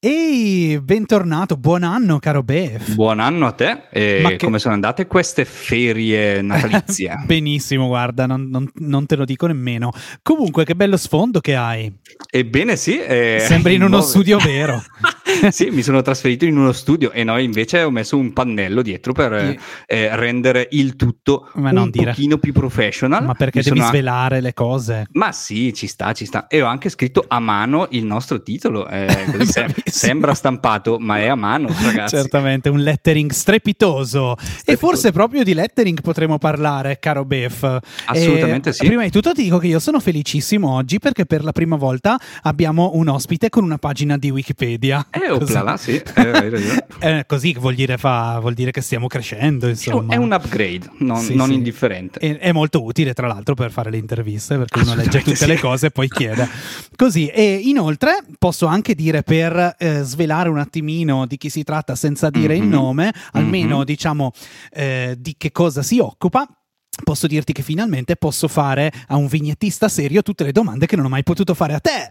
Ehi, bentornato, buon anno caro Bef. Buon anno a te e che... come sono andate queste ferie natalizie? Benissimo, guarda, non, non, non, te lo dico nemmeno. Comunque, che bello sfondo che hai. Ebbene sì. Eh, Sembri in uno nuove... studio vero. sì, mi sono trasferito in uno studio e noi invece ho messo un pannello dietro per eh, eh rendere il tutto Ma un dire. pochino più professional. Ma perché mi devi sono... svelare le cose? Ma sì, ci sta, ci sta. E ho anche scritto a mano il nostro titolo. Eh, Sembra stampato, ma è a mano, ragazzi. Certamente, un lettering strepitoso. strepitoso. E forse proprio di lettering potremo parlare, caro Bef. Assolutamente e sì. Prima di tutto ti dico che io sono felicissimo oggi perché per la prima volta abbiamo un ospite con una pagina di Wikipedia. Eh, oplala, sì. Eh, eh, così vuol dire, fa, vuol dire, che stiamo crescendo, insomma. È un upgrade, non, sì, non sì. indifferente. È, è, molto utile, tra l'altro, per fare le interviste, perché uno legge tutte sì. le cose e poi chiede. Così, e inoltre posso anche dire per eh, svelare un attimino di chi si tratta senza dire mm-hmm. il nome, almeno mm-hmm. diciamo eh, di che cosa si occupa, posso dirti che finalmente posso fare a un vignettista serio tutte le domande che non ho mai potuto fare a te.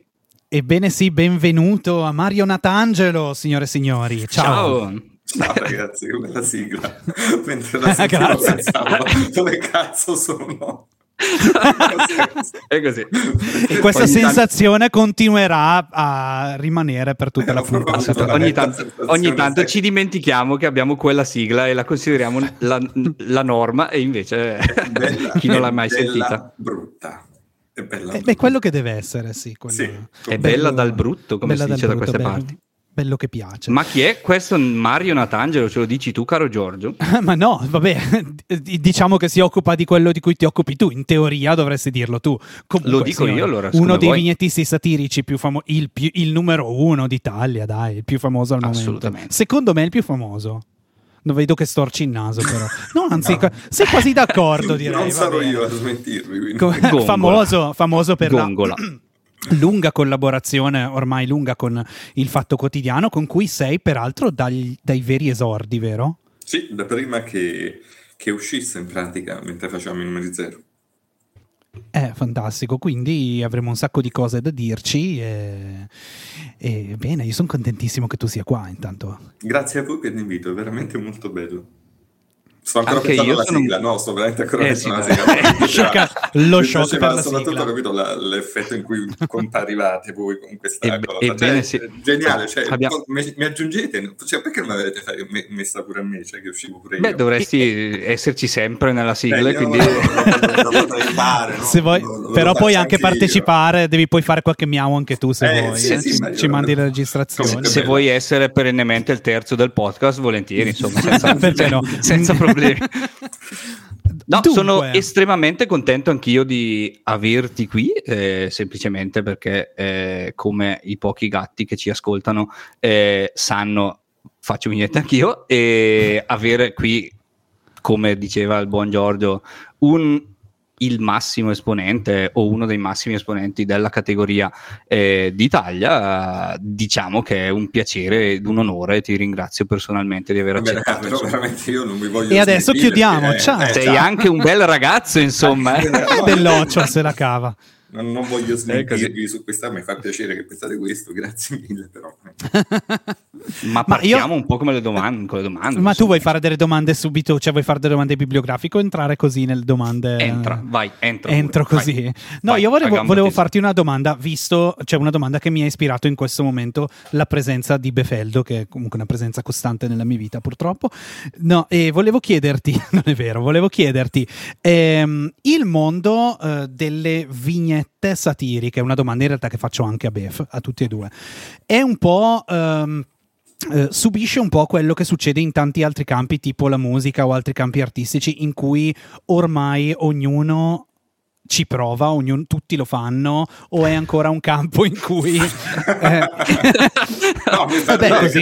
Ebbene sì, benvenuto a Mario Natangelo, signore e signori. Ciao. Ciao. Ciao ragazzi, bella sigla. Mentre la sentivo pensavo, dove cazzo sono? è così. E questa ogni sensazione tanto... continuerà a rimanere per tutta la puntata. Ogni, tanto, ogni tanto ci dimentichiamo che abbiamo quella sigla e la consideriamo la, la norma e invece bella, chi non l'ha mai sentita. Brutta. È bella. È, è, quello che deve essere, sì. sì è bella dal brutto, come si dice brutto, da queste bello. parti bello che piace. Ma chi è questo Mario Natangelo? Ce lo dici tu, caro Giorgio? Ma no, vabbè, diciamo che si occupa di quello di cui ti occupi tu. In teoria dovresti dirlo tu. Comunque, lo dico io allora. Uno dei vuoi. vignettisti satirici più famosi, il, il, numero uno d'Italia, dai, il più famoso al momento. Assolutamente. Secondo me è il più famoso. Non vedo che storci il naso, però. No, anzi, no. sei quasi d'accordo, direi. Non sarò io a smentirmi. famoso, famoso per Gongola. la lunga collaborazione, ormai lunga con il Fatto Quotidiano, con cui sei peraltro dai, dai veri esordi, vero? Sì, da prima che, che uscisse in pratica, mentre facevamo i numeri zero. È fantastico, quindi avremo un sacco di cose da dirci e, e bene, io sono contentissimo che tu sia qua intanto. Grazie a voi per l'invito, è veramente molto bello. Sto ancora Anche pensando alla sono... sigla, no, sto veramente ancora eh, pensando sì, alla sigla. lo shock per la soprattutto sigla. ho capito la, l'effetto in cui comparivate voi con questa e, cosa. Ebbene, cioè, sì. Geniale, cioè, Abbiamo... mi, mi, aggiungete, cioè, perché non l'avete messa pure a me, cioè che uscivo pure io? Beh, dovresti esserci sempre nella sigla, Beh, quindi... però puoi anche, partecipare, devi poi fare qualche miau anche tu se eh, vuoi, sì, eh? ci, ci mandi le registrazioni. Se vuoi essere perennemente il terzo del podcast, volentieri, insomma, senza problemi problemi. No, Dunque. sono estremamente contento anch'io di averti qui, eh, semplicemente perché eh, come i pochi gatti che ci ascoltano eh, sanno, faccio vignette anch'io, e avere qui, come diceva il buon Giorgio, un il massimo esponente o uno dei massimi esponenti della categoria eh, d'Italia, diciamo che è un piacere ed un onore. Ti ringrazio personalmente di aver accettato. Vabbè, veramente io non mi voglio E adesso chiudiamo. Perché, ciao. Eh, Sei ciao. anche un bel ragazzo, insomma. Eh. Dell'occio se la cava non, non voglio smentirvi su questa, mi fa piacere che pensate questo, grazie mille però. ma partiamo ma io... un po' come le domande, con le domande. Ma tu vuoi fare delle domande subito, cioè vuoi fare delle domande bibliografiche o entrare così nelle domande? Entra, vai, entra. Entro pure. così. Vai, no, vai, io volevo, volevo farti una domanda, visto, cioè una domanda che mi ha ispirato in questo momento la presenza di Befeldo, che è comunque una presenza costante nella mia vita purtroppo. No, e volevo chiederti, non è vero, volevo chiederti, ehm, il mondo eh, delle vignette vignette satiriche, una domanda in realtà che faccio anche a Bef, a tutti e due, è un po'... Um, Uh, subisce un po' quello che succede in tanti altri campi, tipo la musica o altri campi artistici, in cui ormai ognuno ci prova, ognuno, tutti lo fanno, o è ancora un campo in cui... eh... no, mi fa Vabbè, così.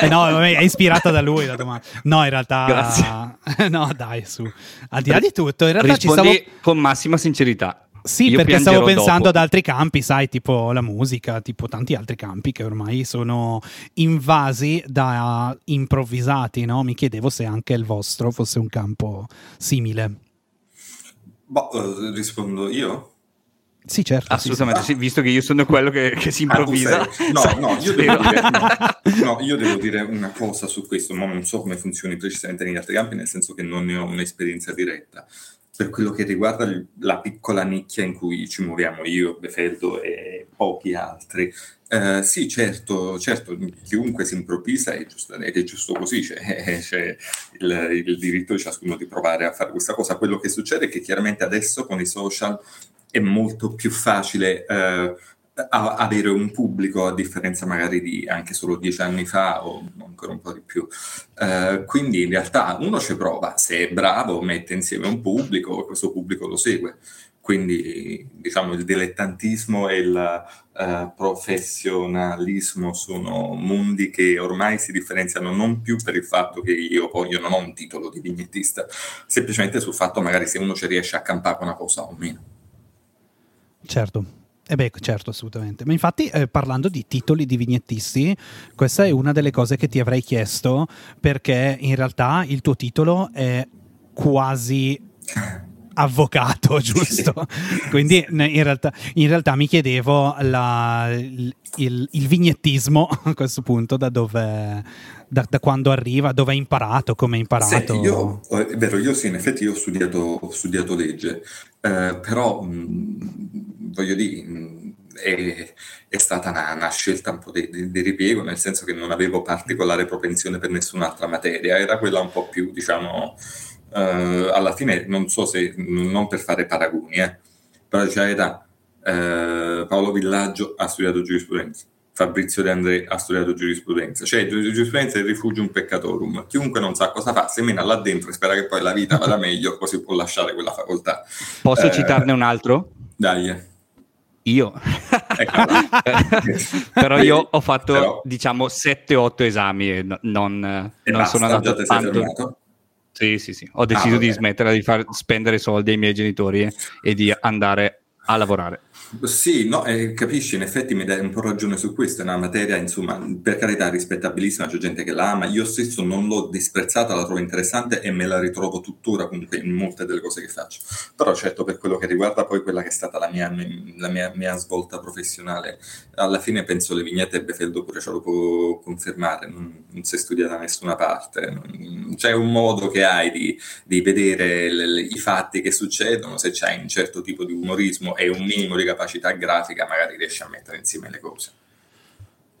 eh, no, è ispirata da lui la domanda. No, in realtà... Grazie. no, dai, su. Al di là di tutto, in realtà Rispondi ci stavo... con massima sincerità. Sì, Io perché stavo pensando dopo. ad altri campi, sai, tipo la musica, tipo tanti altri campi che ormai sono invasi da improvvisati, no? Mi chiedevo se anche il vostro fosse un campo simile. Boh, eh, rispondo io? Sì, certo. Assolutamente, sì, sì. visto che io sono quello che, che si ah, improvvisa. Ah, no, no io, dire, no, no, io devo dire, una cosa su questo, ma non so come funzioni precisamente negli altri campi, nel senso che non ne ho un'esperienza diretta per quello che riguarda la piccola nicchia in cui ci muoviamo io, Befeldo e pochi altri. Eh, sì, certo, certo, chiunque si improvvisa è giusto, ed è giusto così, c'è, c'è il, il, diritto di ciascuno di provare a fare questa cosa. Quello che succede è che chiaramente adesso con i social è molto più facile eh, a, avere un pubblico a differenza magari di anche solo dieci anni fa o ancora un po' di più. Uh, quindi in realtà uno ci prova, se è bravo mette insieme un pubblico questo pubblico lo segue. Quindi diciamo il dilettantismo e il uh, professionalismo sono mondi che ormai si differenziano non più per il fatto che io, io non ho un titolo di vignettista, semplicemente sul fatto magari se uno ci riesce a campare una cosa o meno. Certo, eh beh, certo, assolutamente. Ma infatti, eh, parlando di titoli di vignettisti, questa è una delle cose che ti avrei chiesto, perché in realtà il tuo titolo è quasi avvocato, giusto? Quindi in realtà, in realtà mi chiedevo la, il, il, vignettismo a questo punto da dove, da, da, quando arriva, dove hai imparato, come hai imparato? Senti, io, è vero, io sì, in effetti io ho studiato, ho studiato legge, eh, però mh, voglio dire, è, è stata una, una, scelta un po' di, di, di, ripiego, nel senso che non avevo particolare propensione per nessun'altra materia, era quella un po' più, diciamo, eh, alla fine, non so se, non per fare paragoni, eh, però c'è età, eh, Paolo Villaggio ha studiato giurisprudenza. Fabrizio De André ha studiato giurisprudenza, cioè giurisprudenza è il rifugio un peccatorum. Chiunque non sa cosa fa, semina là dentro e spera che poi la vita vada meglio, così può lasciare quella facoltà. Posso eh, citarne un altro? Dai. Io, però io ho fatto però... diciamo 7-8 esami e non, non basta, sono andato tanto. Sì, sì, sì. Ho deciso ah, di smettere di far spendere soldi ai miei genitori e di andare a lavorare. Sì, no, eh, capisci, in effetti mi dai un po' ragione su questo, è una materia, insomma, per carità rispettabilissima, c'è gente che la ama, io stesso non l'ho disprezzata, la trovo interessante e me la ritrovo tuttora comunque in molte delle cose che faccio. Però certo per quello che riguarda poi quella che è stata la mia, la mia, mia svolta professionale, alla fine penso le vignette e Befeldo pure ce lo può confermare, non, non si studia da nessuna parte, non, c'è un modo che hai di, di vedere le, le, i fatti che succedono, se c'hai un certo tipo di umorismo e un minimo di capacità capacità grafica magari riesci a mettere insieme le cose.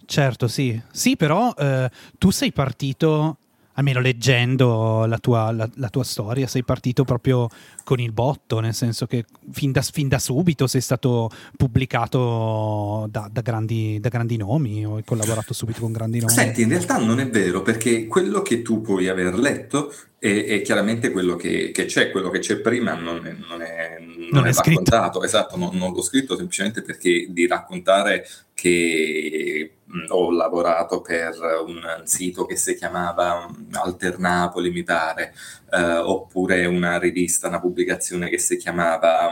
Certo, sì. Sì, però eh, tu sei partito almeno leggendo la tua, la, la tua, storia, sei partito proprio con il botto, nel senso che fin da, fin da subito sei stato pubblicato da, da, grandi, da, grandi, nomi o hai collaborato subito con grandi nomi. Senti, in realtà non è vero, perché quello che tu puoi aver letto è, è chiaramente quello che, che, c'è, quello che c'è prima non è, non è, non non è raccontato, esatto, non, non l'ho scritto semplicemente perché di raccontare che ho lavorato per un sito che si chiamava Alternapoli, mi pare, eh, oppure una rivista, una pubblicazione che si chiamava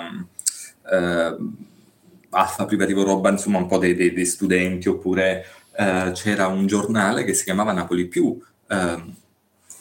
eh, Alfa Privativo Roba, insomma un po' dei, dei, dei studenti, oppure eh, c'era un giornale che si chiamava Napoli Più. Ehm,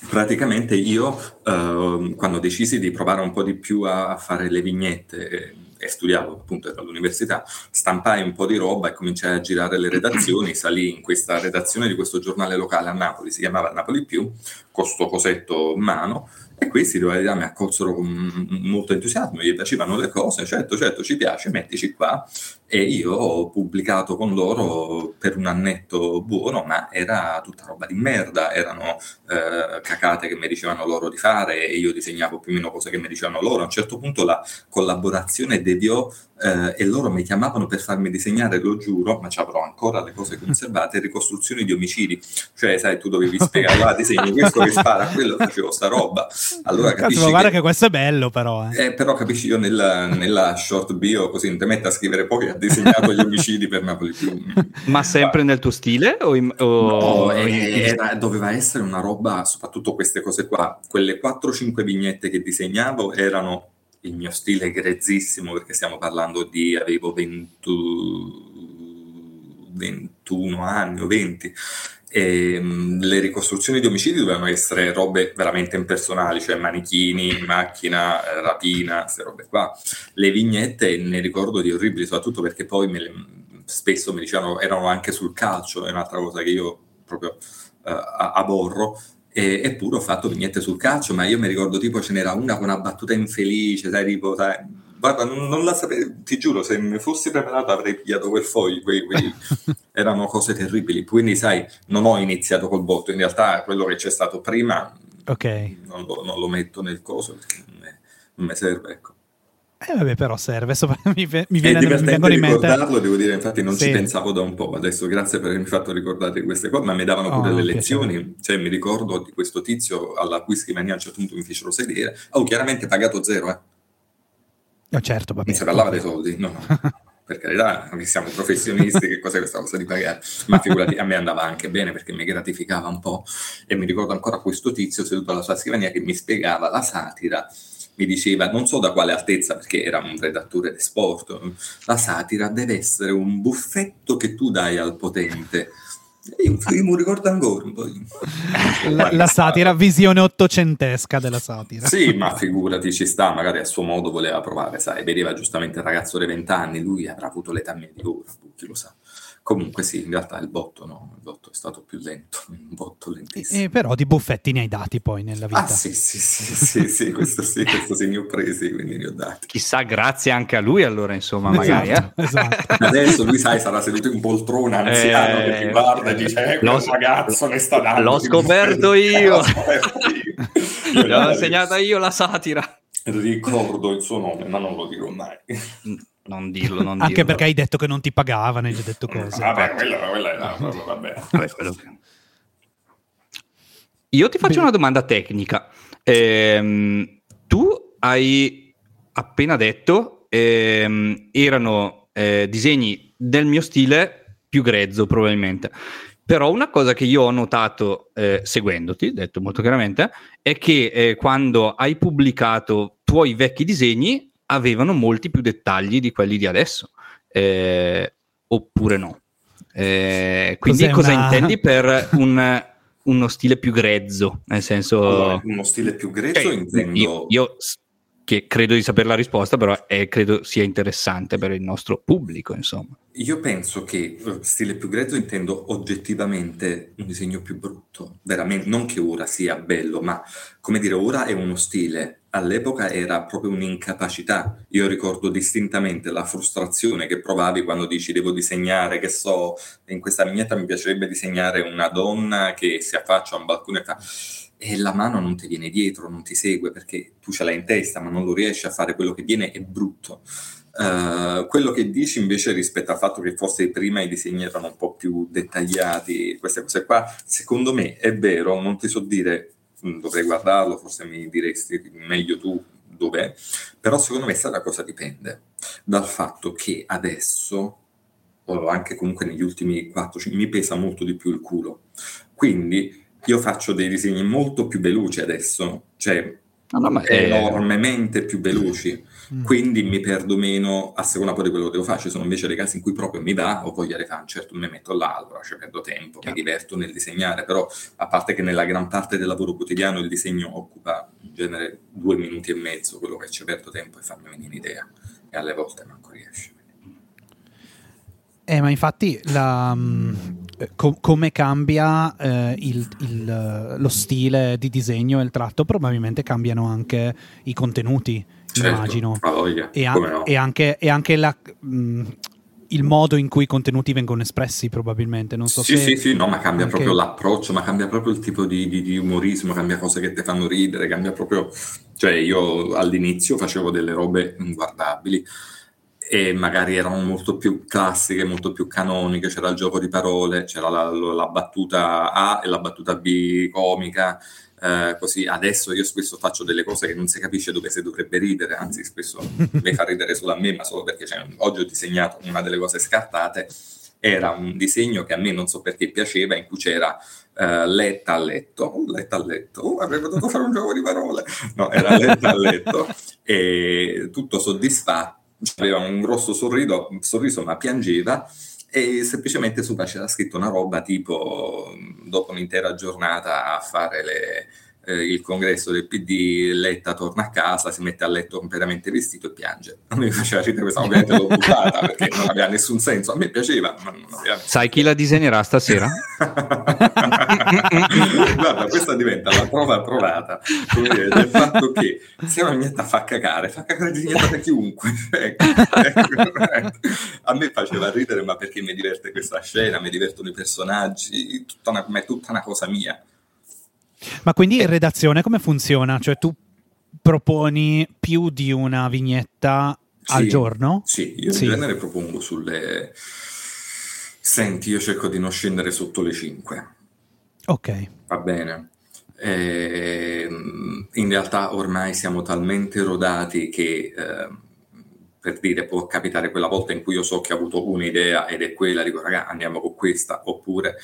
praticamente io, ehm, quando decisi di provare un po' di più a, a fare le vignette, e studiavo appunto all'università, stampai un po' di roba e cominciai a girare le redazioni, salì in questa redazione di questo giornale locale a Napoli, si chiamava Napoli Più, con sto cosetto in mano, e questi, devo dire, mi accolsero con molto entusiasmo, gli piacevano le cose, certo, certo, ci piace, mettici qua. E io ho pubblicato con loro per un annetto buono, ma era tutta roba di merda, erano eh, cacate che mi dicevano loro di fare e io disegnavo più o meno cose che mi dicevano loro. A un certo punto la collaborazione deviò eh, e loro mi chiamavano per farmi disegnare, lo giuro, ma ci avrò ancora le cose conservate, ricostruzioni di omicidi. Cioè, sai, tu dovevi spiegare, ah, disegni questo che spara, quello facevo sta roba. Allora, capisci Cazzo, guarda che... che... questo è bello però. Eh. Eh, però capisci, io nella, nella, short bio così non ti metti a scrivere poi ha disegnato gli omicidi per Napoli più. Ma sempre nel tuo stile? O, in, o... No, era, doveva essere una roba, soprattutto queste cose qua, quelle 4-5 vignette che disegnavo erano il mio stile grezzissimo perché stiamo parlando di avevo 20, 21 anni o 20 e, mh, le ricostruzioni di omicidi dovevano essere robe veramente impersonali, cioè manichini, macchina, eh, rapina, queste robe qua. Le vignette ne ricordo di orribili, soprattutto perché poi me le, spesso mi dicevano erano anche sul calcio, è un'altra cosa che io proprio uh, aborro. E, eppure ho fatto vignette sul calcio, ma io mi ricordo tipo ce n'era una con una battuta infelice, sai, tipo, sai, Guarda, non, la sapevo, ti giuro, se mi fossi preparato avrei pigliato quel foglio, quei, quei... erano cose terribili. Quindi, sai, non ho iniziato col botto, in realtà quello che c'è stato prima okay. non, lo, non, lo, metto nel coso perché non mi serve, ecco. Eh vabbè, però serve, mi, mi viene mi ricordarlo, devo dire, infatti non sì. ci pensavo da un po', adesso grazie per avermi fatto ricordare queste cose, ma mi davano pure oh, le lezioni, piacere. cioè mi ricordo di questo tizio alla cui scrivania a un certo punto mi fecero sedere, oh, chiaramente pagato zero, eh No, certo, va bene. Non si parlava dei soldi, no, no. per carità, noi siamo professionisti, che cos'è questa cosa di pagare? Ma figurati, a me andava anche bene perché mi gratificava un po'. E mi ricordo ancora questo tizio seduto alla sua scrivania che mi spiegava la satira. Mi diceva, non so da quale altezza, perché era un redattore di sport, la satira deve essere un buffetto che tu dai al potente io, io mi ricordo ancora un po'. La, la satira, visione ottocentesca della satira. Sì, ma figurati, ci sta, magari a suo modo voleva provare, sai, vedeva giustamente il ragazzo dei vent'anni, lui avrà avuto l'età media di ora, chi lo sa. Comunque sì, in realtà il botto no, il botto è stato più lento, un botto lentissimo. Eh, però di buffetti ne hai dati poi nella vita. Ah sì, sì, sì, sì, sì questo sì, questo sì ne ho presi, quindi ne ho dati. Chissà, grazie anche a lui allora, insomma, magari. Esatto, eh? esatto. Adesso lui, sai, sarà seduto in poltrona anziano eh, che ti guarda e dice, eh, quel ragazzo ne sta dando. L'ho scoperto io. L'ho scoperto io. L'ho insegnata io la satira. Ricordo il suo nome, ma non lo dirò mai. Non dirlo, non Anche dirlo. perché hai detto che non ti pagavano, hai già detto cose. Vabbè, quello, quello no, vabbè. vabbè quello. Io ti faccio Beh. una domanda tecnica. Eh, tu hai appena detto ehm, erano eh, disegni del mio stile più grezzo probabilmente. Però una cosa che io ho notato eh, seguendoti, detto molto chiaramente, è che eh, quando hai pubblicato tuoi vecchi disegni avevano molti più dettagli di quelli di adesso, eh, oppure no. Eh, quindi Cos'è cosa una... intendi per un, uno stile più grezzo? Nel senso... Allora, uno stile più grezzo cioè, intendo... Io, io, che credo di sapere la risposta, però è, credo sia interessante per il nostro pubblico, insomma. Io penso che eh, stile più grezzo intendo oggettivamente un disegno più brutto, veramente, non che ora sia bello, ma come dire, ora è uno stile all'epoca era proprio un'incapacità. Io ricordo distintamente la frustrazione che provavi quando dici devo disegnare, che so, in questa vignetta mi piacerebbe disegnare una donna che si affaccia a un balcone e fa e la mano non ti viene dietro, non ti segue perché tu ce l'hai in testa, ma non lo riesci a fare quello che viene, è brutto. Uh, quello che dici invece rispetto al fatto che forse prima i disegni erano un po' più dettagliati, queste cose qua, secondo me è vero, non ti so dire dovrei guardarlo, forse mi diresti meglio tu dov'è, però secondo me questa cosa dipende dal fatto che adesso, o anche comunque negli ultimi 4 mi pesa molto di più il culo. Quindi io faccio dei disegni molto più veloci adesso, cioè no, no, enormemente più veloci. Mm. Quindi mi perdo meno a seconda poi di quello che devo fare. Ci sono invece dei casi in cui proprio mi va o voglio rifare, certo mi metto là, allora cioè perdo tempo, mi diverto nel disegnare, però a parte che nella gran parte del lavoro quotidiano il disegno occupa in genere due minuti e mezzo, quello che ci perdo tempo è farmi venire un'idea e alle volte manco riesce. Eh, ma infatti la, mm, co- come cambia eh, il, il, lo stile di disegno e il tratto, probabilmente cambiano anche i contenuti certo, immagino. E, a- no. e, anche, e anche la, mh, mm, il modo in cui i contenuti vengono espressi, probabilmente. Non so sì, se sì, sì, no, ma cambia anche... proprio l'approccio, ma cambia proprio il tipo di, di, di, umorismo, cambia cose che ti fanno ridere, cambia proprio. Cioè, io all'inizio facevo delle robe inguardabili e magari erano molto più classiche, molto più canoniche, c'era il gioco di parole, c'era la, la battuta A e la battuta B comica, eh, così adesso io spesso faccio delle cose che non si capisce dove si dovrebbe ridere, anzi spesso mi fa ridere solo a me, ma solo perché cioè, oggi ho disegnato una delle cose scartate, era un disegno che a me non so perché piaceva, in cui c'era uh, letta a letto, oh, letta a letto, oh, avrei potuto fare un gioco di parole, no, era letta a letto e tutto soddisfatto. Aveva un grosso sorrido, sorriso ma piangeva e semplicemente sopra c'era scritto una roba tipo dopo un'intera giornata a fare le, eh, il congresso del PD, Letta torna a casa, si mette a letto completamente vestito e piange. A me faceva ridere questa, ovviamente l'ho buttata perché non aveva nessun senso, a me piaceva. Ma non aveva... Sai chi la disegnerà stasera? Guarda, questa diventa la prova provata del fatto che se una vignetta fa cagare, fa cagare disegnata da chiunque. Ecco, ecco, a me faceva ridere, ma perché mi diverte questa scena, mi divertono i personaggi, tutta una, è tutta una cosa mia. Ma quindi in redazione come funziona? Cioè tu proponi più di una vignetta sì, al giorno? Sì, io sì. in genere propongo sulle... Senti, io cerco di non scendere sotto le 5. Ok. Va bene. E, ehm, in realtà ormai siamo talmente rodati che... Eh, per dire può capitare quella volta in cui io so che ho avuto un'idea ed è quella, dico raga andiamo con questa, oppure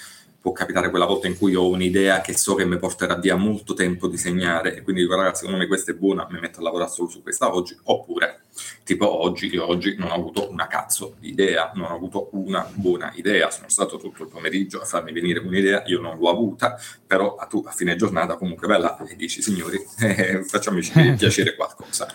può capitare quella volta in cui ho un'idea che so che mi porterà via molto tempo disegnare e quindi dico ragazzi secondo me questa è buona, mi metto a lavorare solo su questa oggi, oppure tipo oggi, io oggi non ho avuto una cazzo di idea, non ho avuto una buona idea, sono stato tutto il pomeriggio a farmi venire un'idea, io non l'ho avuta, però a tu a fine giornata comunque bella e dici signori eh, facciamoci piacere qualcosa.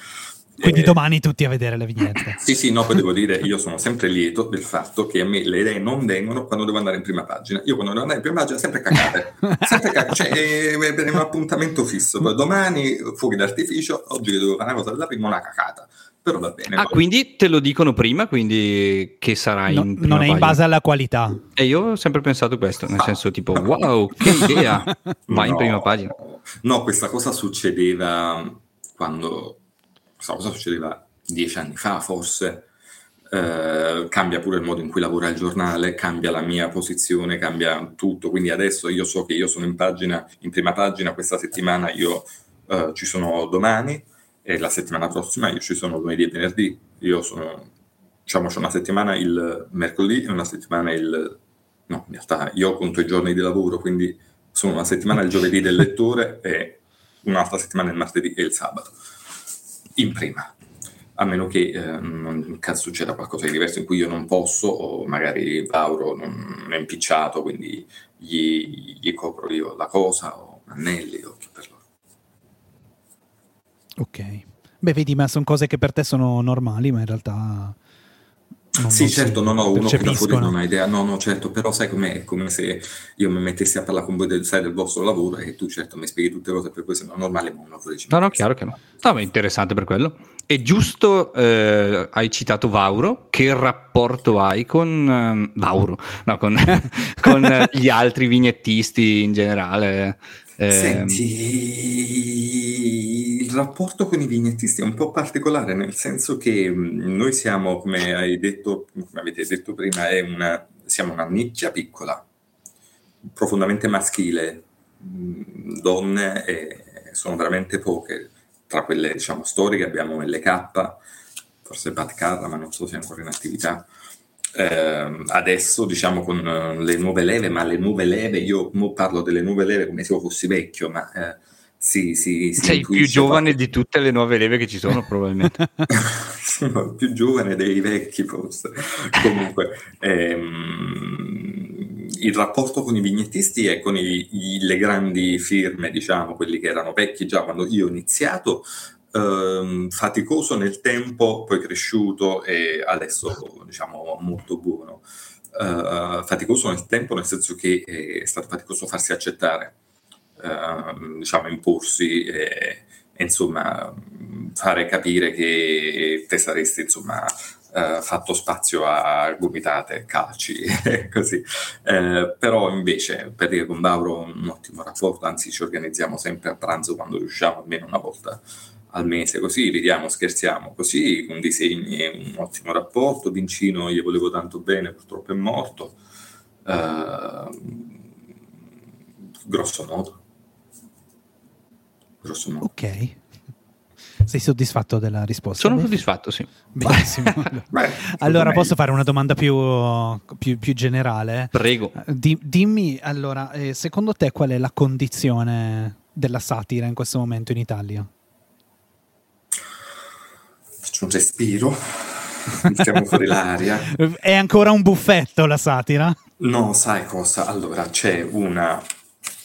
Quindi eh, domani tutti a vedere le vignette. Sì, sì, no, poi devo dire, io sono sempre lieto del fatto che a me le idee non vengono quando devo andare in prima pagina. Io quando devo andare in prima pagina sempre cagate. Sempre cagate. Cioè, è, è un appuntamento fisso. Poi domani fuochi d'artificio, oggi che devo fare una cosa della prima, una cacata. Però va bene. Ah, poi. quindi te lo dicono prima, quindi che sarà no, in prima Non è in base alla qualità. E io ho sempre pensato questo, nel ah. senso tipo, wow, che idea, vai no, in prima pagina. No, questa cosa succedeva quando questa cosa succedeva dieci anni fa forse, eh, cambia pure il modo in cui lavora il giornale, cambia la mia posizione, cambia tutto, quindi adesso io so che io sono in pagina, in prima pagina questa settimana, io eh, ci sono domani e la settimana prossima io ci sono lunedì e venerdì, io sono, diciamo, c'è una settimana il mercoledì e una settimana il... no, in realtà io conto i giorni di lavoro, quindi sono una settimana il giovedì del lettore e un'altra settimana il martedì e il sabato in prima, a meno che eh, non succeda qualcosa di diverso in cui io non posso, o magari Vauro non è impicciato, quindi gli, gli copro io la cosa, o Annelli, o chi per loro. Ok. Beh, vedi, ma sono cose che per te sono normali, ma in realtà non sì, certo, non ho uno che da fuori non ha idea, no, no, certo, però sai com'è? È come se io mi mettessi a parlare con voi del, sai, del vostro lavoro e tu certo mi spieghi tutte le cose per cui sembra normale, ma un lavoro No, no, chiaro che no. No, ma è interessante per quello. E giusto, eh, hai citato Vauro, che rapporto hai con uh, Vauro? No, con, con gli altri vignettisti in generale? Senti, il rapporto con i vignettisti è un po' particolare, nel senso che mm, noi siamo, come hai detto, come avete detto prima, una, siamo una nicchia piccola, profondamente maschile, mm, donne e sono veramente poche, tra quelle diciamo storiche abbiamo LK, forse Pat Carra, ma non so se è ancora in attività, eh, adesso diciamo con uh, le nuove leve, ma le nuove leve, io parlo delle nuove leve come se io fossi vecchio, ma eh, sì, sì, sì, Sei più giovane di tutte le nuove leve che ci sono probabilmente. sì, più giovane dei vecchi forse. Comunque, ehm, il rapporto con i vignettisti e con i, i, le grandi firme, diciamo, quelli che erano vecchi già quando io ho iniziato, ehm, faticoso nel tempo, poi cresciuto e adesso diciamo molto buono. Uh, faticoso nel tempo nel senso che è stato faticoso farsi accettare, uh, diciamo imporsi e, e, insomma fare capire che te saresti insomma uh, fatto spazio a gomitate, calci e così. Uh, però invece per dire con Bauro un ottimo rapporto, anzi ci organizziamo sempre a pranzo quando riusciamo almeno una volta al mese, così ridiamo, scherziamo, così con disegni un ottimo rapporto, Vincino gli volevo tanto bene, purtroppo è morto, uh, grosso modo. Grosso modo. Ok. Sei soddisfatto della risposta? Sono soddisfatto, sì. Benissimo. Beh, allora posso fare una domanda più, più, più generale? Prego. Di, dimmi, allora, eh, secondo te qual è la condizione della satira in questo momento in Italia? Faccio un respiro, mettiamo fuori l'aria. È ancora un buffetto la satira? No, sai cosa? Allora, c'è una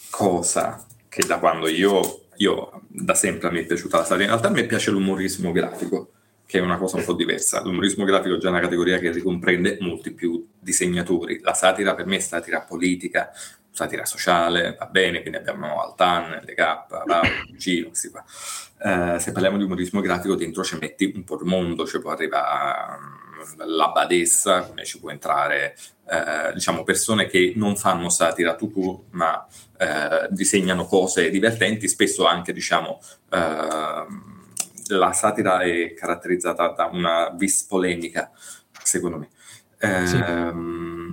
cosa che da quando io io da sempre mi è piaciuta la satira, in realtà a me piace l'umorismo grafico, che è una cosa un po' diversa. L'umorismo grafico è già una categoria che ricomprende molti più disegnatori. La satira per me è satira politica, satira sociale, va bene, quindi abbiamo Altan, Le K, Gino, questi qua. Eh, se parliamo di umorismo grafico, dentro ci metti un po' il mondo, ci può arrivare mm, la badessa, come ci può entrare, eh, diciamo, persone che non fanno satira tu, ma eh, disegnano cose divertenti, spesso anche, diciamo, eh, la satira è caratterizzata da una vis polemica, secondo me. Sì. Ehm,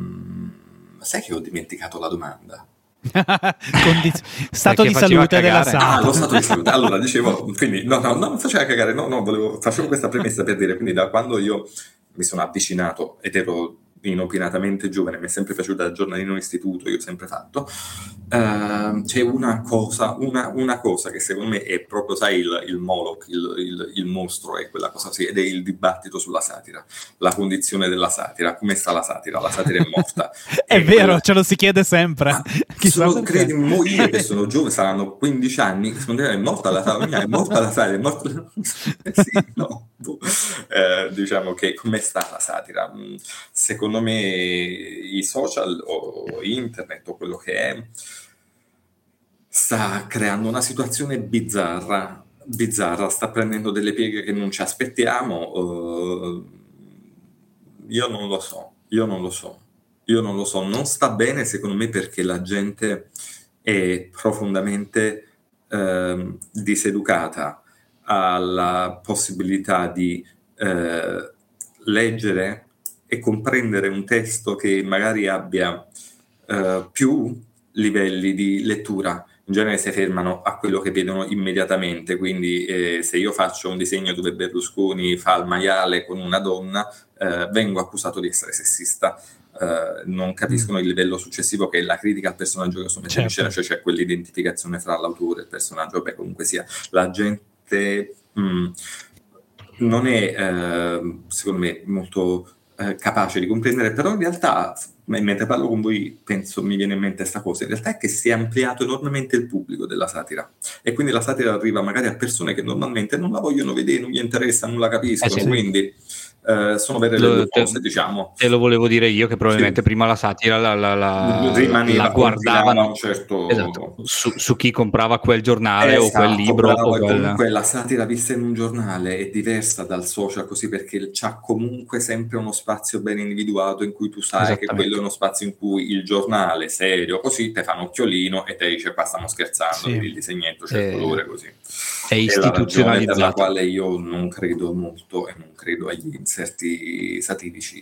sai che ho dimenticato la domanda? Condiz- stato di salute della sala. Ah, lo stato di salute. Allora, dicevo, quindi, no, no, non faceva cagare, no, no, volevo, facevo questa premessa per dire, quindi da quando io mi sono avvicinato ed ero inopinatamente giovane, mi è sempre piaciuta il giornalino istituto, io ho sempre fatto, uh, c'è una cosa, una, una, cosa che secondo me è proprio, sai, il, il Moloch, il, il, il, mostro, è quella cosa sì, ed è il dibattito sulla satira, la condizione della satira, come sta la satira? La satira è morta. è, è vero, quella... ce lo si chiede sempre. Sono, credi, io che sono giovane, saranno 15 anni, secondo me è morta la satira, è morta la satira, è morta... sì, no. Eh, diciamo che come sta la satira? Mm, secondo me i social o internet o quello che è sta creando una situazione bizzarra, bizzarra, sta prendendo delle pieghe che non ci aspettiamo. Uh, io non lo so, io non lo so, io non lo so, non sta bene secondo me perché la gente è profondamente uh, diseducata alla possibilità di eh, leggere e comprendere un testo che magari abbia eh, più livelli di lettura. In genere si fermano a quello che vedono immediatamente, quindi eh, se io faccio un disegno dove Berlusconi fa il maiale con una donna, eh, vengo accusato di essere sessista. Uh, non capiscono il livello successivo che è la critica al personaggio che mettendo certo. in scena, cioè c'è quell'identificazione fra l'autore e il personaggio, beh comunque sia la gente mh, mm, non è, eh, secondo me, molto eh, capace di comprendere, però in realtà, mentre parlo con voi, penso, mi viene in mente questa cosa, in realtà è che si è ampliato enormemente il pubblico della satira e quindi la satira arriva magari a persone che normalmente non la vogliono vedere, non gli interessa, non la capiscono, eh sì. quindi eh, sono vere le cose, diciamo. Te lo volevo dire io, che probabilmente sì. prima la satira la, la, la, la guardavano certo... esatto, su, su, chi comprava quel giornale esatto, o quel esatto, libro. O quel... Comunque la satira vista in un giornale è diversa dal social così perché c'ha comunque sempre uno spazio ben individuato in cui tu sai che quello è uno spazio in cui il giornale serio così te fa un occhiolino e te dice qua stiamo scherzando, sì. il disegnetto c'è il colore così. È istituzionalizzato. La quale io non credo molto e non credo agli inserti satirici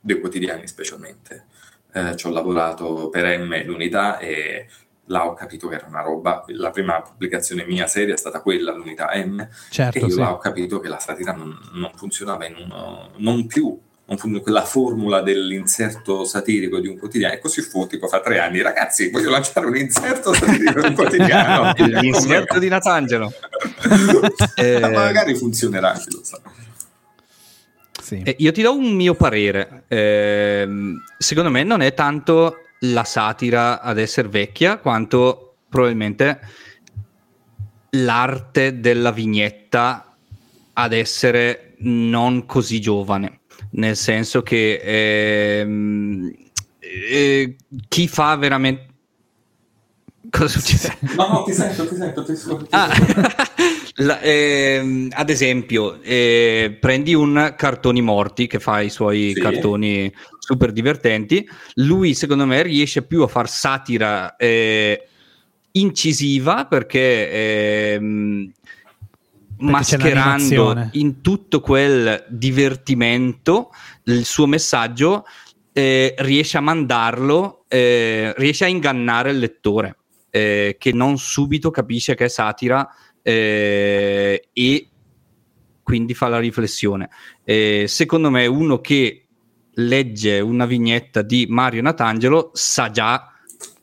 dei quotidiani specialmente. Eh, ci ho lavorato per M l'unità e là ho capito che era una roba, la prima pubblicazione mia seria è stata quella, l'unità M, certo, e io sì. là ho capito che la satira non, non funzionava in uno, non più quella formula dell'inserto satirico di un quotidiano e così fu tipo fa tre anni. Ragazzi voglio lanciare un inserto satirico di un quotidiano. L'inserto di Natangelo. Eh... magari funzionerà chi lo sa. Sì. eh, io ti do un mio parere. Eh, secondo me non è tanto la satira ad essere vecchia quanto probabilmente l'arte della vignetta ad essere non così giovane nel senso che ehm, eh, chi fa veramente cosa succede? No, no, ti sento, ti sento, ti sento. Ah, la, eh, ad esempio, eh, prendi un cartoni morti che fa i suoi sì. cartoni super divertenti. Lui, secondo me, riesce più a far satira eh, incisiva perché ehm, mascherando in tutto quel divertimento il suo messaggio, eh, riesce a mandarlo, eh, riesce a ingannare il lettore, eh, che non subito capisce che è satira eh, e quindi fa la riflessione. secondo me uno che legge una vignetta di Mario Natangelo sa già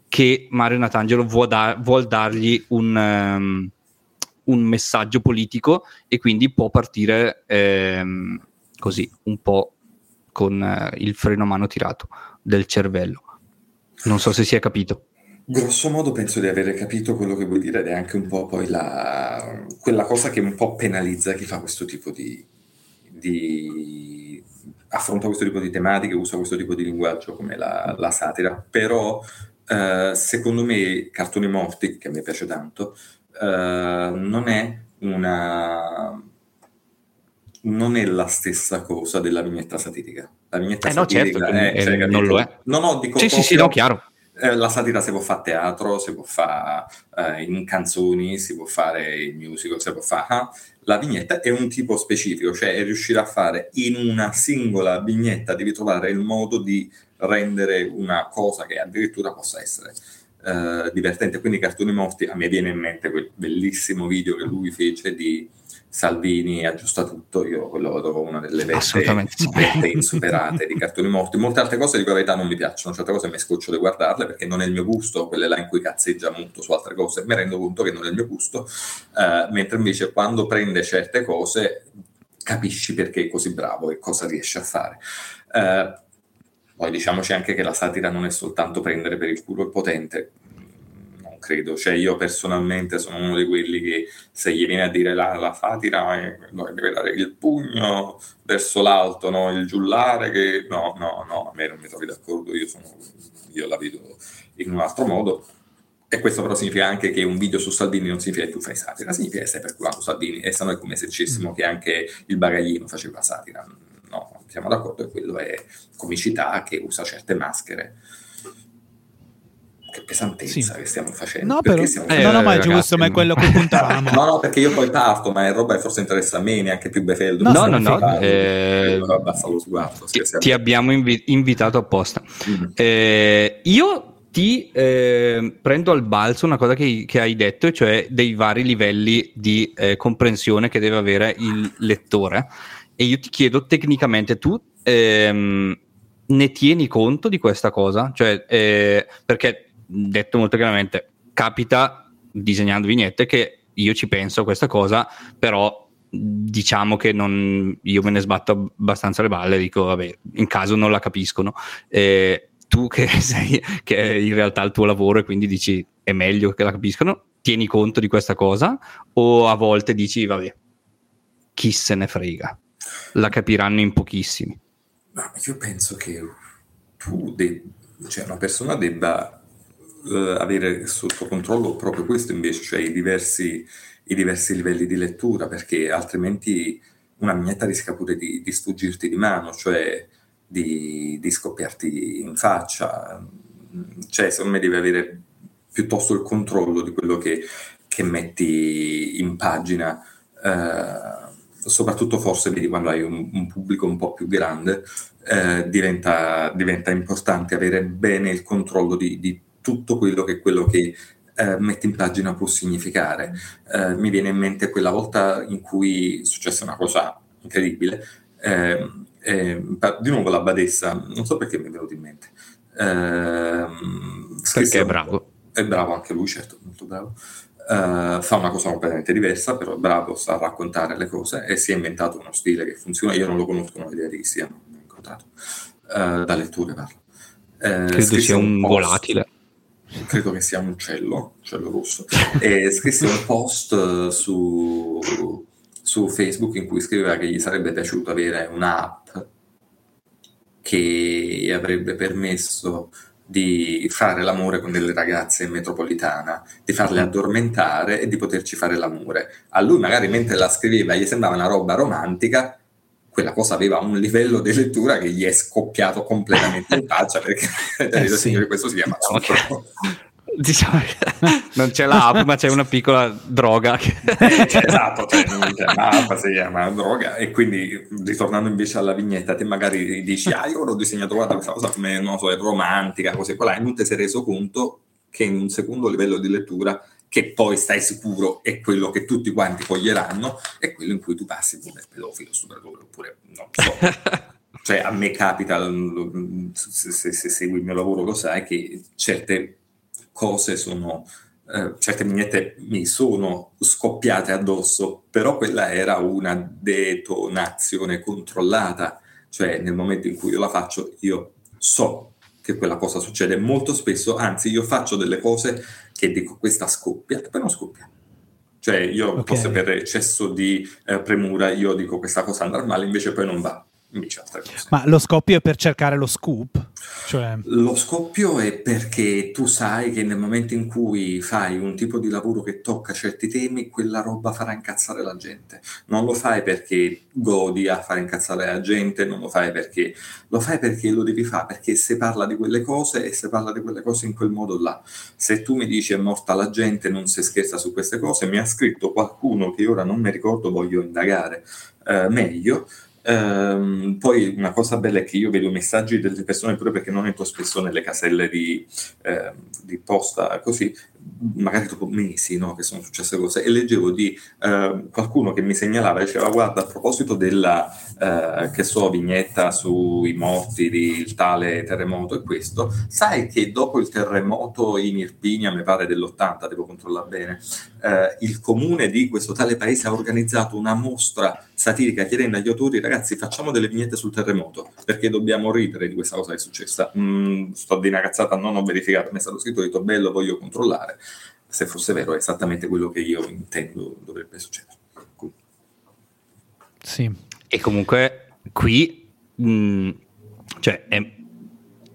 che Mario Natangelo vuol, dar, vuol dargli un... Um, un messaggio politico e quindi può partire ehm, così un po' con eh, il freno a mano tirato del cervello. Non so se si è capito. Grosso modo penso di aver capito quello che vuoi dire ed è anche un po' poi la, quella cosa che un po' penalizza chi fa questo tipo di, di affronta questo tipo di tematiche, usa questo tipo di linguaggio come la, la satira, però eh, secondo me Cartoni Morti, che a me piace tanto, eh, non è una non è la stessa cosa della vignetta satirica. La vignetta eh satirica no, certo, è, eh, cioè, non lo è. No, no, dico sì, sì, sì, no, chiaro. Eh, la satira si può fare a teatro, si può fare eh, in canzoni, si può fare in musical, si può fare... Ah, la vignetta è un tipo specifico, cioè è riuscire a fare in una singola vignetta, devi trovare il modo di rendere una cosa che addirittura possa essere eh, divertente. Quindi Cartoni Morti, a me viene in mente quel bellissimo video che lui fece di Salvini aggiusta tutto, io quello lo trovo una delle vette, insuperate di cartoni morti. Molte altre cose di verità non mi piacciono, certe cose mi scoccio di guardarle perché non è il mio gusto, quelle là in cui cazzeggia molto su altre cose, mi rendo conto che non è il mio gusto, uh, mentre invece quando prende certe cose capisci perché è così bravo e cosa riesce a fare. Uh, poi diciamoci anche che la satira non è soltanto prendere per il culo il potente, credo. Cioè, io personalmente sono uno di quelli che se gli viene a dire la, la satira eh, deve dare il pugno verso l'alto, no? il giullare, che no, no, no, a me non mi trovi d'accordo, io, sono, io la vedo in un altro modo. E questo però significa anche che un video su Salvini non significa che tu fai satira, significa che stai perculando Salvini e se no è come se dicessimo mm. che anche il bagaglino faceva satira. No, siamo d'accordo che quello è comicità che usa certe maschere che pesantezza sì. che stiamo facendo. No, però, stiamo... eh, no, no, ma è giusto, ma è quello che puntavamo. no, no, perché io poi parto, ma è roba che forse interessa a me, neanche più Befeldo. No, no, no, no eh, basta lo sguardo. Ti, ti abbiamo invi- invitato apposta. Mm-hmm. Eh, io ti eh, prendo al balzo una cosa che, che, hai detto, cioè dei vari livelli di eh, comprensione che deve avere il lettore. E io ti chiedo tecnicamente, tu ehm, ne tieni conto di questa cosa? Cioè, eh, perché detto molto chiaramente, capita disegnando vignette che io ci penso a questa cosa, però diciamo che non, io me ne sbatto abbastanza le balle, dico vabbè, in caso non la capiscono. Eh, tu che sei, che è in realtà il tuo lavoro e quindi dici è meglio che la capiscano, tieni conto di questa cosa o a volte dici vabbè, chi se ne frega, la capiranno in pochissimi. Ma io penso che tu, de- cioè una persona debba eh, avere sotto controllo proprio questo invece, cioè i diversi, i diversi livelli di lettura, perché altrimenti una vignetta rischia pure di, di sfuggirti di mano, cioè di, di, scoppiarti in faccia. Cioè, secondo me devi avere piuttosto il controllo di quello che, che metti in pagina. Eh, soprattutto forse vedi quando hai un, un pubblico un po' più grande, eh, diventa, diventa, importante avere bene il controllo di, di tutto quello che quello che eh, metti in pagina può significare. Eh, mi viene in mente quella volta in cui è successa una cosa incredibile. Eh, di nuovo la badessa, non so perché mi è venuto in mente. Ehm, perché è bravo. È bravo anche lui, certo, molto bravo. Uh, fa una cosa completamente diversa, però è bravo, sa raccontare le cose e si è inventato uno stile che funziona. Io non lo conosco, non ho idea di chi sia, non l'ho incontrato. Uh, da letture parlo. Uh, Credo sia un, un volatile credo che sia un uccello, uccello rosso, e scrisse un post su, su Facebook in cui scriveva che gli sarebbe piaciuto avere un'app che avrebbe permesso di fare l'amore con delle ragazze in metropolitana, di farle addormentare e di poterci fare l'amore. A lui magari mentre la scriveva gli sembrava una roba romantica, quella cosa aveva un livello di lettura che gli è scoppiato completamente in faccia perché eh, sì. signore, questo si chiama okay. Diciamo non c'è l'app, ma c'è una piccola droga. Che... esatto, cioè, c'è l'app, si chiama droga. E quindi, ritornando invece alla vignetta, te magari dici, ah, io ho disegnato, guarda, questa cosa come, non so, è romantica, così quella, e non ti sei reso conto che in un secondo livello di lettura che poi stai sicuro è quello che tutti quanti coglieranno, è quello in cui tu passi come pedofilo, stupratore, oppure non so. cioè a me capita, se, se, se, segui il mio lavoro lo sai, che certe cose sono, eh, certe vignette mi sono scoppiate addosso, però quella era una detonazione controllata, cioè nel momento in cui io la faccio io so che quella cosa succede molto spesso, anzi io faccio delle cose che dico questa scoppia, poi non scoppia. Cioè io okay. forse per eccesso di eh, premura io dico questa cosa andrà male, invece poi non va. Ma lo scoppio è per cercare lo scoop? Cioè... Lo scoppio è perché tu sai che nel momento in cui fai un tipo di lavoro che tocca certi temi, quella roba farà incazzare la gente. Non lo fai perché godi a fare incazzare la gente, non lo fai perché lo fai perché lo devi fare, perché se parla di quelle cose e se parla di quelle cose in quel modo là. Se tu mi dici è morta la gente, non si scherza su queste cose, mi ha scritto qualcuno che ora non mi ricordo, voglio indagare eh, meglio Um, poi una cosa bella è che io vedo messaggi delle persone pure perché non entro spesso nelle caselle di, eh, di posta così magari dopo mesi no, che sono successe cose, e leggevo di eh, qualcuno che mi segnalava, diceva guarda a proposito della, eh, che so, vignetta sui morti del tale terremoto e questo, sai che dopo il terremoto in Irpinia, mi pare dell'80, devo controllare bene, eh, il comune di questo tale paese ha organizzato una mostra satirica chiedendo agli autori ragazzi facciamo delle vignette sul terremoto perché dobbiamo ridere di questa cosa che è successa. Mm, sto di una cazzata, non ho verificato, mi è stato scritto, ho detto bello, voglio controllare fare. Se fosse vero, è esattamente quello che io intendo dovrebbe succedere. Sì. E comunque qui mh, cioè, è,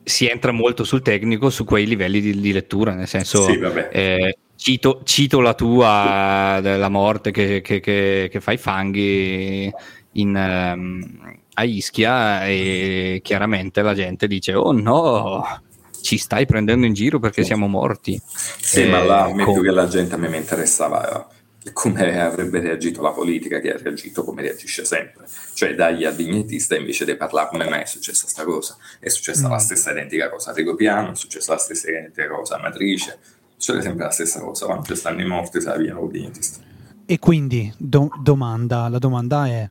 si entra molto sul tecnico su quei livelli di, di lettura, nel senso... Sì, eh, cito, cito, la tua della morte che, che, che, che fai fanghi in, um, a Ischia e chiaramente la gente dice oh no ci stai prendendo in giro perché siamo morti. Sì, eh, ma là, a me più che la gente a me mi interessava come avrebbe reagito la politica, che ha reagito come reagisce sempre. Cioè dagli al vignettista invece di parlare come mai è successa questa cosa. È successa mm. la stessa identica cosa a Rigopiano, è successa la stessa identica cosa a Matrice, succede sempre la stessa cosa, quando ci stanno i morti se la via il vignettista. E quindi, do- domanda, la domanda è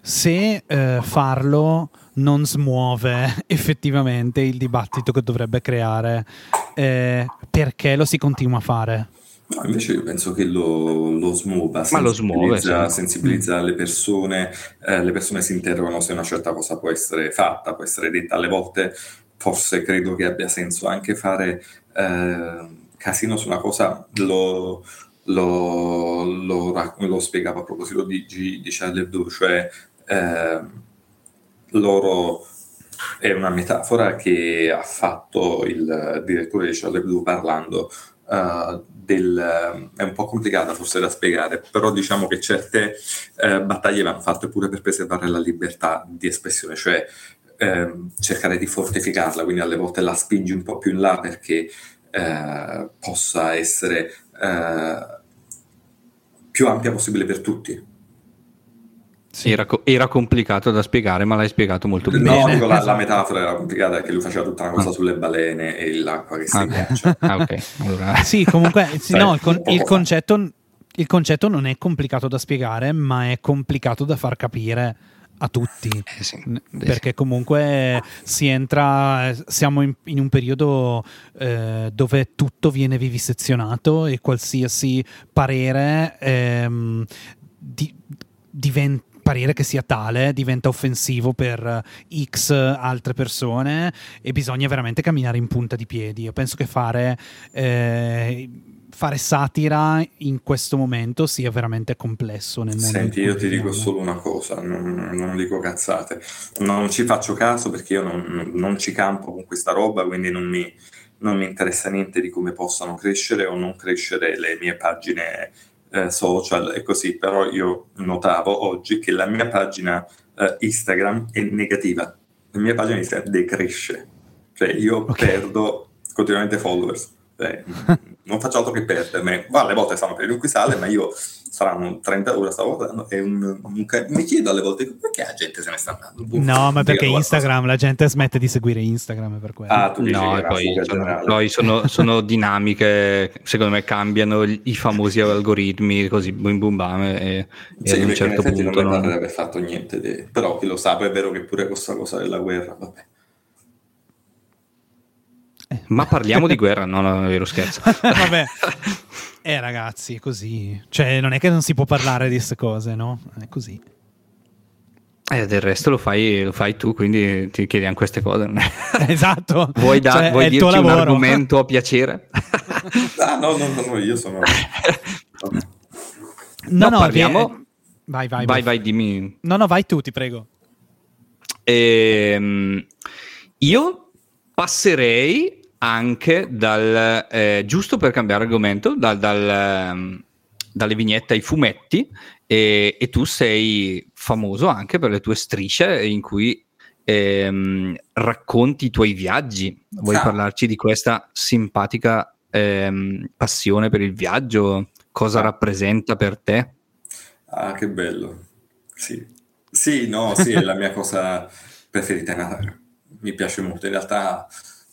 se eh, farlo non smuove effettivamente il dibattito che dovrebbe creare, eh, perché lo si continua a fare? No, invece io penso che lo, lo smuova, Ma lo smuove, sì. sensibilizza le persone, eh, le persone si interrogano se una certa cosa può essere fatta, può essere detta. Alle volte forse credo che abbia senso anche fare eh, casino su una cosa, lo, lo, lo, lo spiegavo a proposito di, di, di Charlie Hebdo, cioè eh, loro è una metafora che ha fatto il direttore di Charlie Hebdo parlando uh, del, è un po' complicata forse da spiegare, però diciamo che certe uh, battaglie vanno fatte pure per preservare la libertà di espressione, cioè uh, cercare di fortificarla, quindi alle volte la spingi un po' più in là perché eh, possa essere più ampia possibile per tutti. Sì. Era, era, complicato da spiegare, ma l'hai spiegato molto bene. No, dico, la, la, metafora era complicata perché lui faceva tutta una cosa ah. sulle balene e l'acqua che si ah, ghiaccia. ah, ok. Allora... Sì, comunque, sì, no, il, con, il, concetto, il, concetto, non è complicato da spiegare, ma è complicato da far capire a tutti. Eh sì, perché comunque si entra, siamo in, in un periodo eh, dove tutto viene vivisezionato e qualsiasi parere ehm, di, diventa parere che sia tale diventa offensivo per X altre persone e bisogna veramente camminare in punta di piedi. Io penso che fare, eh, fare satira in questo momento sia veramente complesso nel mondo. Senti, io ti dico solo una cosa, non, non, dico cazzate, non ci faccio caso perché io non, non ci campo con questa roba, quindi non mi, non mi interessa niente di come possano crescere o non crescere le mie pagine eh, social e così, però io notavo oggi che la mia pagina eh, Instagram è negativa, la mia pagina Instagram decresce, cioè io okay. perdo continuamente followers. Eh, non faccio altro che perdermi. Ma alle volte stanno per un sale, ma io saranno 30 ore stavo votando e un, un, mi chiedo alle volte perché la gente se ne sta andando. Buh, no, ma perché Instagram, la gente smette di seguire Instagram per quello. Ah, tu dici no, poi, sono, poi sono, sono, dinamiche, secondo me cambiano i famosi algoritmi così boom boom bam e, e sì, a un certo punto non di aver fatto niente, de... però chi lo sa, è vero che pure questa cosa della guerra, vabbè. Ma parliamo di guerra, no, no, è vero scherzo. Vabbè. Eh ragazzi, è così. Cioè, non è che non si può parlare di queste cose, no? È così. Eh, del resto lo fai, lo fai, tu, quindi ti chiediamo queste cose. esatto. Vuoi, da, cioè, vuoi dirci un argomento a piacere? ah, no, no, no, no, io sono... no, no, no, parliamo... Che... Vai, vai, vai, vai, dimmi. No, no, vai tu, ti prego. Ehm, io passerei anche dal, eh, giusto per cambiare argomento, dal, dal, um, dalle vignette ai fumetti e, e, tu sei famoso anche per le tue strisce in cui ehm, racconti i tuoi viaggi. Vuoi ah. parlarci di questa simpatica ehm, passione per il viaggio? Cosa ah. rappresenta per te? Ah, che bello. Sì, sì no, sì, è la mia cosa preferita. Mi piace molto. In realtà...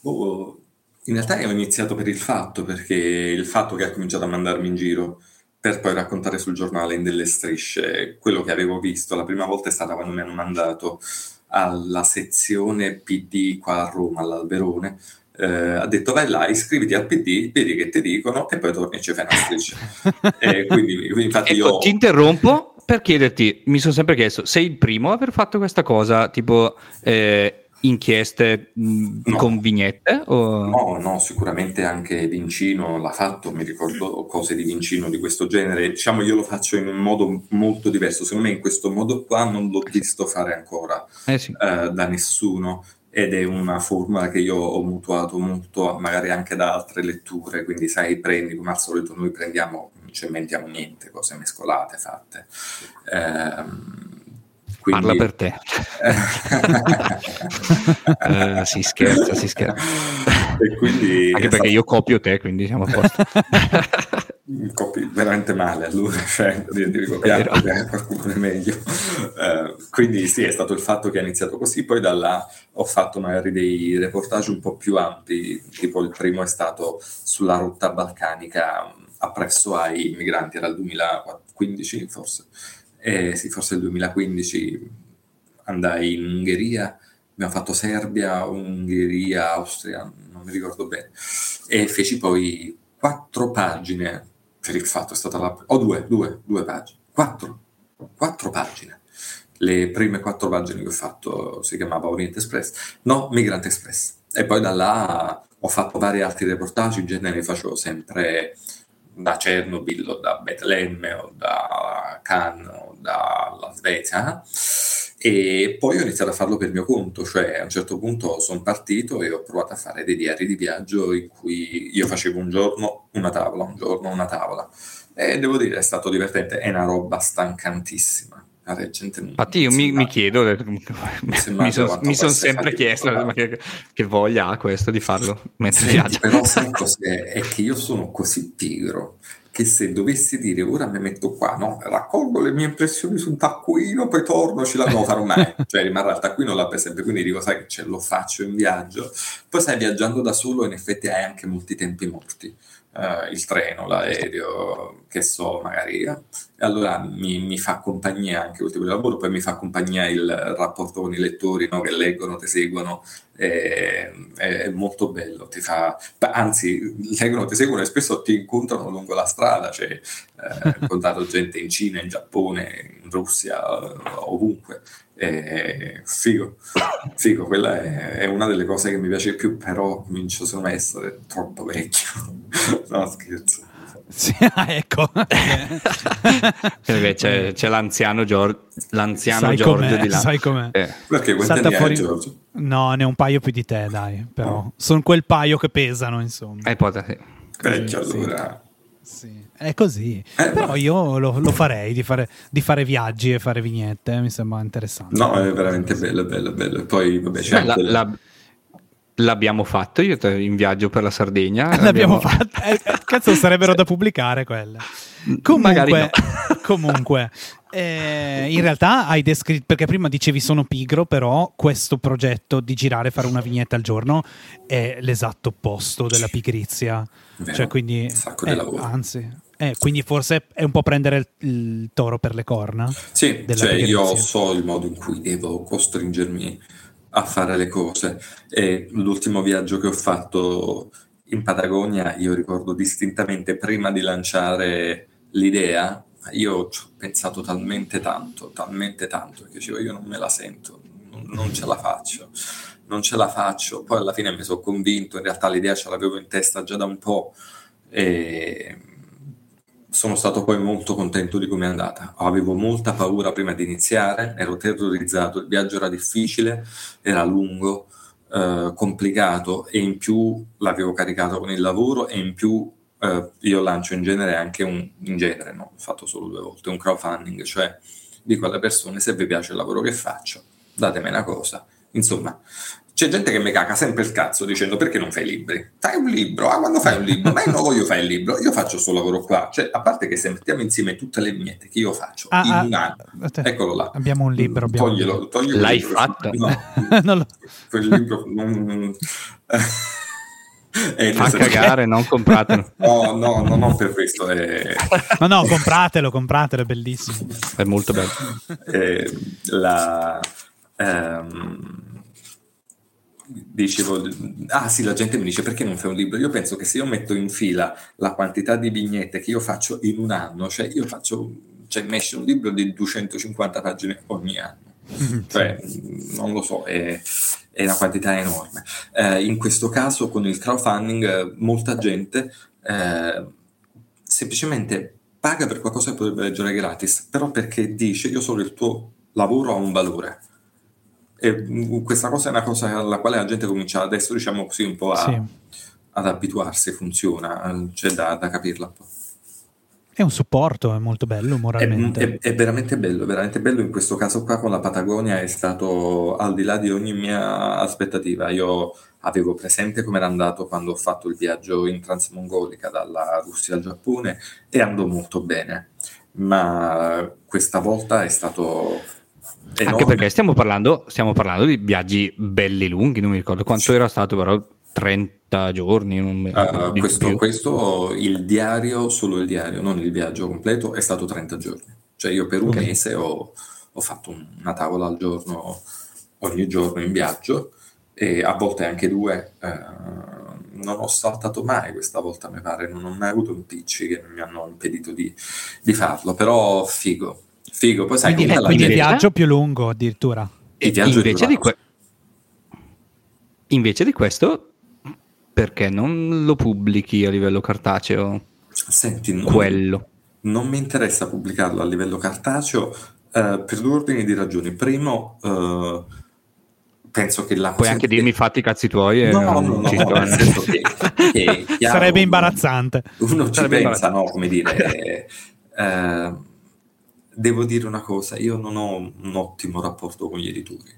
Oh, in realtà ho iniziato per il fatto, perché il fatto che ha cominciato a mandarmi in giro per poi raccontare sul giornale in delle strisce quello che avevo visto. La prima volta è stata quando mi hanno mandato alla sezione PD qua a Roma, all'Alberone. Eh, ha detto vai là, iscriviti al PD, vedi che ti dicono e poi torni e ci fai una striscia. e quindi, infatti ecco, io... Ti interrompo per chiederti, mi sono sempre chiesto, sei il primo a aver fatto questa cosa, tipo eh, inchieste mh, no. con vignette? O... No, no, sicuramente anche Vincino l'ha fatto, mi ricordo cose di Vincino di questo genere. Diciamo, io lo faccio in un modo molto diverso. Secondo me in questo modo qua non l'ho visto fare ancora eh sì. eh, da nessuno ed è una formula che io ho mutuato molto magari anche da altre letture, quindi sai, prendi come al solito noi prendiamo, non ci inventiamo niente, cose mescolate, fatte. Eh, quindi... Parla per te. uh, si scherza, si scherza. Quindi, Anche perché io copio te, quindi siamo a posto. Copi veramente male allora, cioè, devi copiare qualcuno è meglio. Uh, quindi sì, è stato il fatto che ha iniziato così, poi da là ho fatto magari dei reportage un po' più ampi, tipo il primo è stato sulla rotta balcanica appresso ai migranti, era il 2015 forse eh, sì, forse il 2015 andai in Ungheria, abbiamo fatto Serbia, Ungheria, Austria, non mi ricordo bene, e feci poi quattro pagine per il fatto, è stata la... o oh, due, due, due pagine, quattro, quattro pagine. Le prime quattro pagine che ho fatto si chiamava Oriente Express, no, Migrant Express. E poi da là ho fatto vari altri reportage, in genere facevo sempre da Chernobyl o da Betlemme o da Cannes o dalla Svezia. E poi ho iniziato a farlo per mio conto, cioè a un certo punto sono partito e ho provato a fare dei diari di viaggio in cui io facevo un giorno una tavola, un giorno una tavola. E devo dire è stato divertente, è una roba stancantissima Infatti io mi, mi, chiedo, mi, mi sono son sempre chiesto ma che, che, voglia ha questo di farlo mentre Senti, viaggia. Però sai cos'è? È che io sono così pigro che se dovessi dire ora mi metto qua, no? raccolgo le mie impressioni su un taccuino, poi torno, ce la non farò mai, cioè rimarrà il taccuino là per sempre, quindi dico sai che ce lo faccio in viaggio, poi stai viaggiando da solo in effetti hai anche molti tempi morti uh, il treno, l'aereo, che so, magari. Eh. E allora mi, mi, fa compagnia anche tipo di lavoro, poi mi fa compagnia il rapporto con i lettori no? che leggono, ti seguono, è, è, molto bello. Ti fa, anzi, leggono, ti seguono e spesso ti incontrano lungo la strada. Cioè, eh, ho incontrato gente in Cina, in Giappone, in Russia, ovunque. E, figo, figo, quella è, è, una delle cose che mi piace più, però comincio secondo me a essere troppo vecchio. no, scherzo. Sì, ah, ecco. c'è, c'è, l'anziano, Giorgio, l'anziano sai Giorgio di là. Sai com'è? Eh. Perché quanti fuori... Giorgio? No, ne ho un paio più di te, dai. Però oh. sono quel paio che pesano, insomma. Eh, poi, sì. Vecchio allora. Sì. È così. Eh, Però no. io lo, lo farei di fare, di fare, viaggi e fare vignette, mi sembra interessante. No, è veramente bello, bello, bello. Poi, vabbè, c'è la, la, L'abbiamo fatto io in viaggio per la Sardegna. L'abbiamo, l'abbiamo... fatto. Eh, cazzo, sarebbero da pubblicare quelle. Comunque, no. comunque eh, in realtà hai descritto, perché prima dicevi sono pigro, però questo progetto di girare, fare una vignetta al giorno è l'esatto opposto della pigrizia. Vero, cioè, quindi, un sacco di eh, lavoro. Anzi, eh, quindi forse è un po' prendere il, il toro per le corna. Sì, cioè io so il modo in cui devo costringermi a fare le cose. E l'ultimo viaggio che ho fatto in Patagonia, io ricordo distintamente prima di lanciare l'idea, io ci ho pensato talmente tanto, talmente tanto, che dicevo io non me la sento, non, ce la faccio, non ce la faccio. Poi alla fine mi sono convinto, in realtà l'idea ce l'avevo in testa già da un po' e sono stato poi molto contento di come è andata. Avevo molta paura prima di iniziare, ero terrorizzato, il viaggio era difficile, era lungo, eh, complicato e in più l'avevo caricato con il lavoro e in più eh, io lancio in genere anche un, in genere, no, ho fatto solo due volte, un crowdfunding, cioè dico alle persone se vi piace il lavoro che faccio, datemi una cosa. Insomma, c'è gente che mi caga sempre il cazzo dicendo perché non fai libri? Fai un libro, ah quando fai un libro? Ma io non voglio fare il libro, io faccio questo lavoro qua. Cioè, a parte che se mettiamo insieme tutte le vignette che io faccio ah, in ah, un anno, eccolo là. Abbiamo un libro. Abbiamo toglielo, un toglielo L'hai libro. fatto? No, lo... quel libro non... Eh, Fa cagare, non compratelo. No, no, no, non per questo. È... No, no, compratelo, compratelo, è bellissimo. È molto bello. Eh, la... Ehm dicevo, ah sì, la gente mi dice perché non fai un libro? Io penso che se io metto in fila la quantità di vignette che io faccio in un anno, cioè io faccio, cioè mi esce un libro di 250 pagine ogni anno. Cioè, non lo so, è, è una quantità enorme. Eh, in questo caso, con il crowdfunding, molta gente eh, semplicemente paga per qualcosa che potrebbe leggere gratis, però perché dice io solo il tuo lavoro ha un valore e mm, questa cosa è una cosa alla quale la gente comincia adesso, diciamo così, un po' a, sì. ad abituarsi, funziona, c'è da, da capirla un po'. È un supporto, è molto bello moralmente. È, è, è, veramente bello, veramente bello. In questo caso qua con la Patagonia è stato al di là di ogni mia aspettativa. Io avevo presente come era andato quando ho fatto il viaggio in transmongolica dalla Russia al Giappone e andò molto bene. Ma questa volta è stato Enorme. Anche perché stiamo parlando, stiamo parlando, di viaggi belli lunghi, non mi ricordo quanto sì. era stato, però 30 giorni. Uh, questo, questo, il diario, solo il diario, non il viaggio completo, è stato 30 giorni. Cioè io per un okay. mese ho, ho, fatto una tavola al giorno, ogni giorno in viaggio, e a volte anche due. Uh, non ho saltato mai questa volta, mi pare, non ho mai avuto impicci che mi hanno impedito di, di farlo, però figo Figo, poi sai quindi, eh, quindi il viaggio più lungo addirittura. Il viaggio invece di, que- invece di questo, perché non lo pubblichi a livello cartaceo? Senti, non, quello. Non mi interessa pubblicarlo a livello cartaceo eh, per due ordini di ragioni. Primo, eh, penso che la Puoi anche che... dirmi i fatti cazzi tuoi. No, no, no, no, che, che chiaro, Sarebbe imbarazzante. Uno ci Sarebbe pensa, no, come dire... Eh, devo dire una cosa, io non ho un ottimo rapporto con gli editori,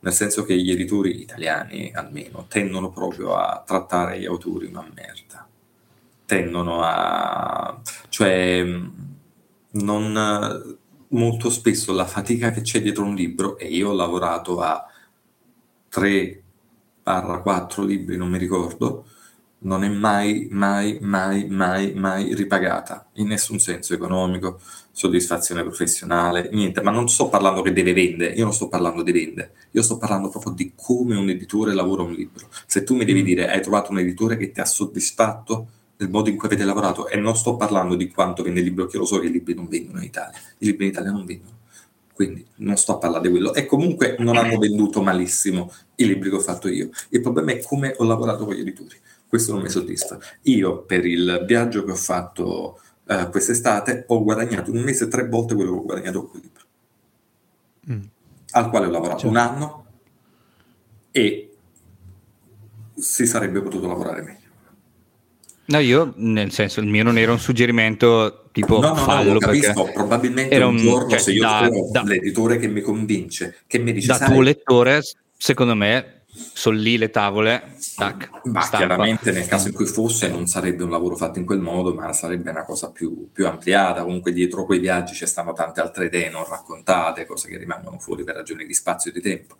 nel senso che gli editori italiani almeno tendono proprio a trattare gli autori una merda, tendono a... cioè non... molto spesso la fatica che c'è dietro un libro, e io ho lavorato a 3-4 libri, non mi ricordo, non è mai, mai, mai, mai, mai ripagata in nessun senso economico, soddisfazione professionale, niente, ma non sto parlando che deve vendere, io non sto parlando di vendere, io sto parlando proprio di come un editore lavora un libro. Se tu mi devi mm. dire hai trovato un editore che ti ha soddisfatto del modo in cui avete lavorato, e non sto parlando di quanto vende il libro, che lo so che i libri non vendono in Italia, i libri in Italia non vendono, quindi non sto a parlare di quello, e comunque non hanno venduto malissimo i libri che ho fatto io. Il problema è come ho lavorato con gli editori questo non mi soddisfa. Io per il viaggio che ho fatto eh, quest'estate ho guadagnato un mese tre volte quello che ho guadagnato con quel libro, mm. al quale ho lavorato certo. un anno e si sarebbe potuto lavorare meglio. No, io nel senso, il mio non era un suggerimento tipo no, no, fallo. No, capisco, probabilmente era un, giorno cioè, se io da, da, l'editore che mi convince, che mi dice... Da tuo lettore, secondo me sono lì le tavole. Tac, ma chiaramente nel caso in cui fosse non sarebbe un lavoro fatto in quel modo, ma sarebbe una cosa più, più ampliata. Comunque dietro quei viaggi ci stanno tante altre idee non raccontate, cose che rimangono fuori per ragioni di spazio e di tempo.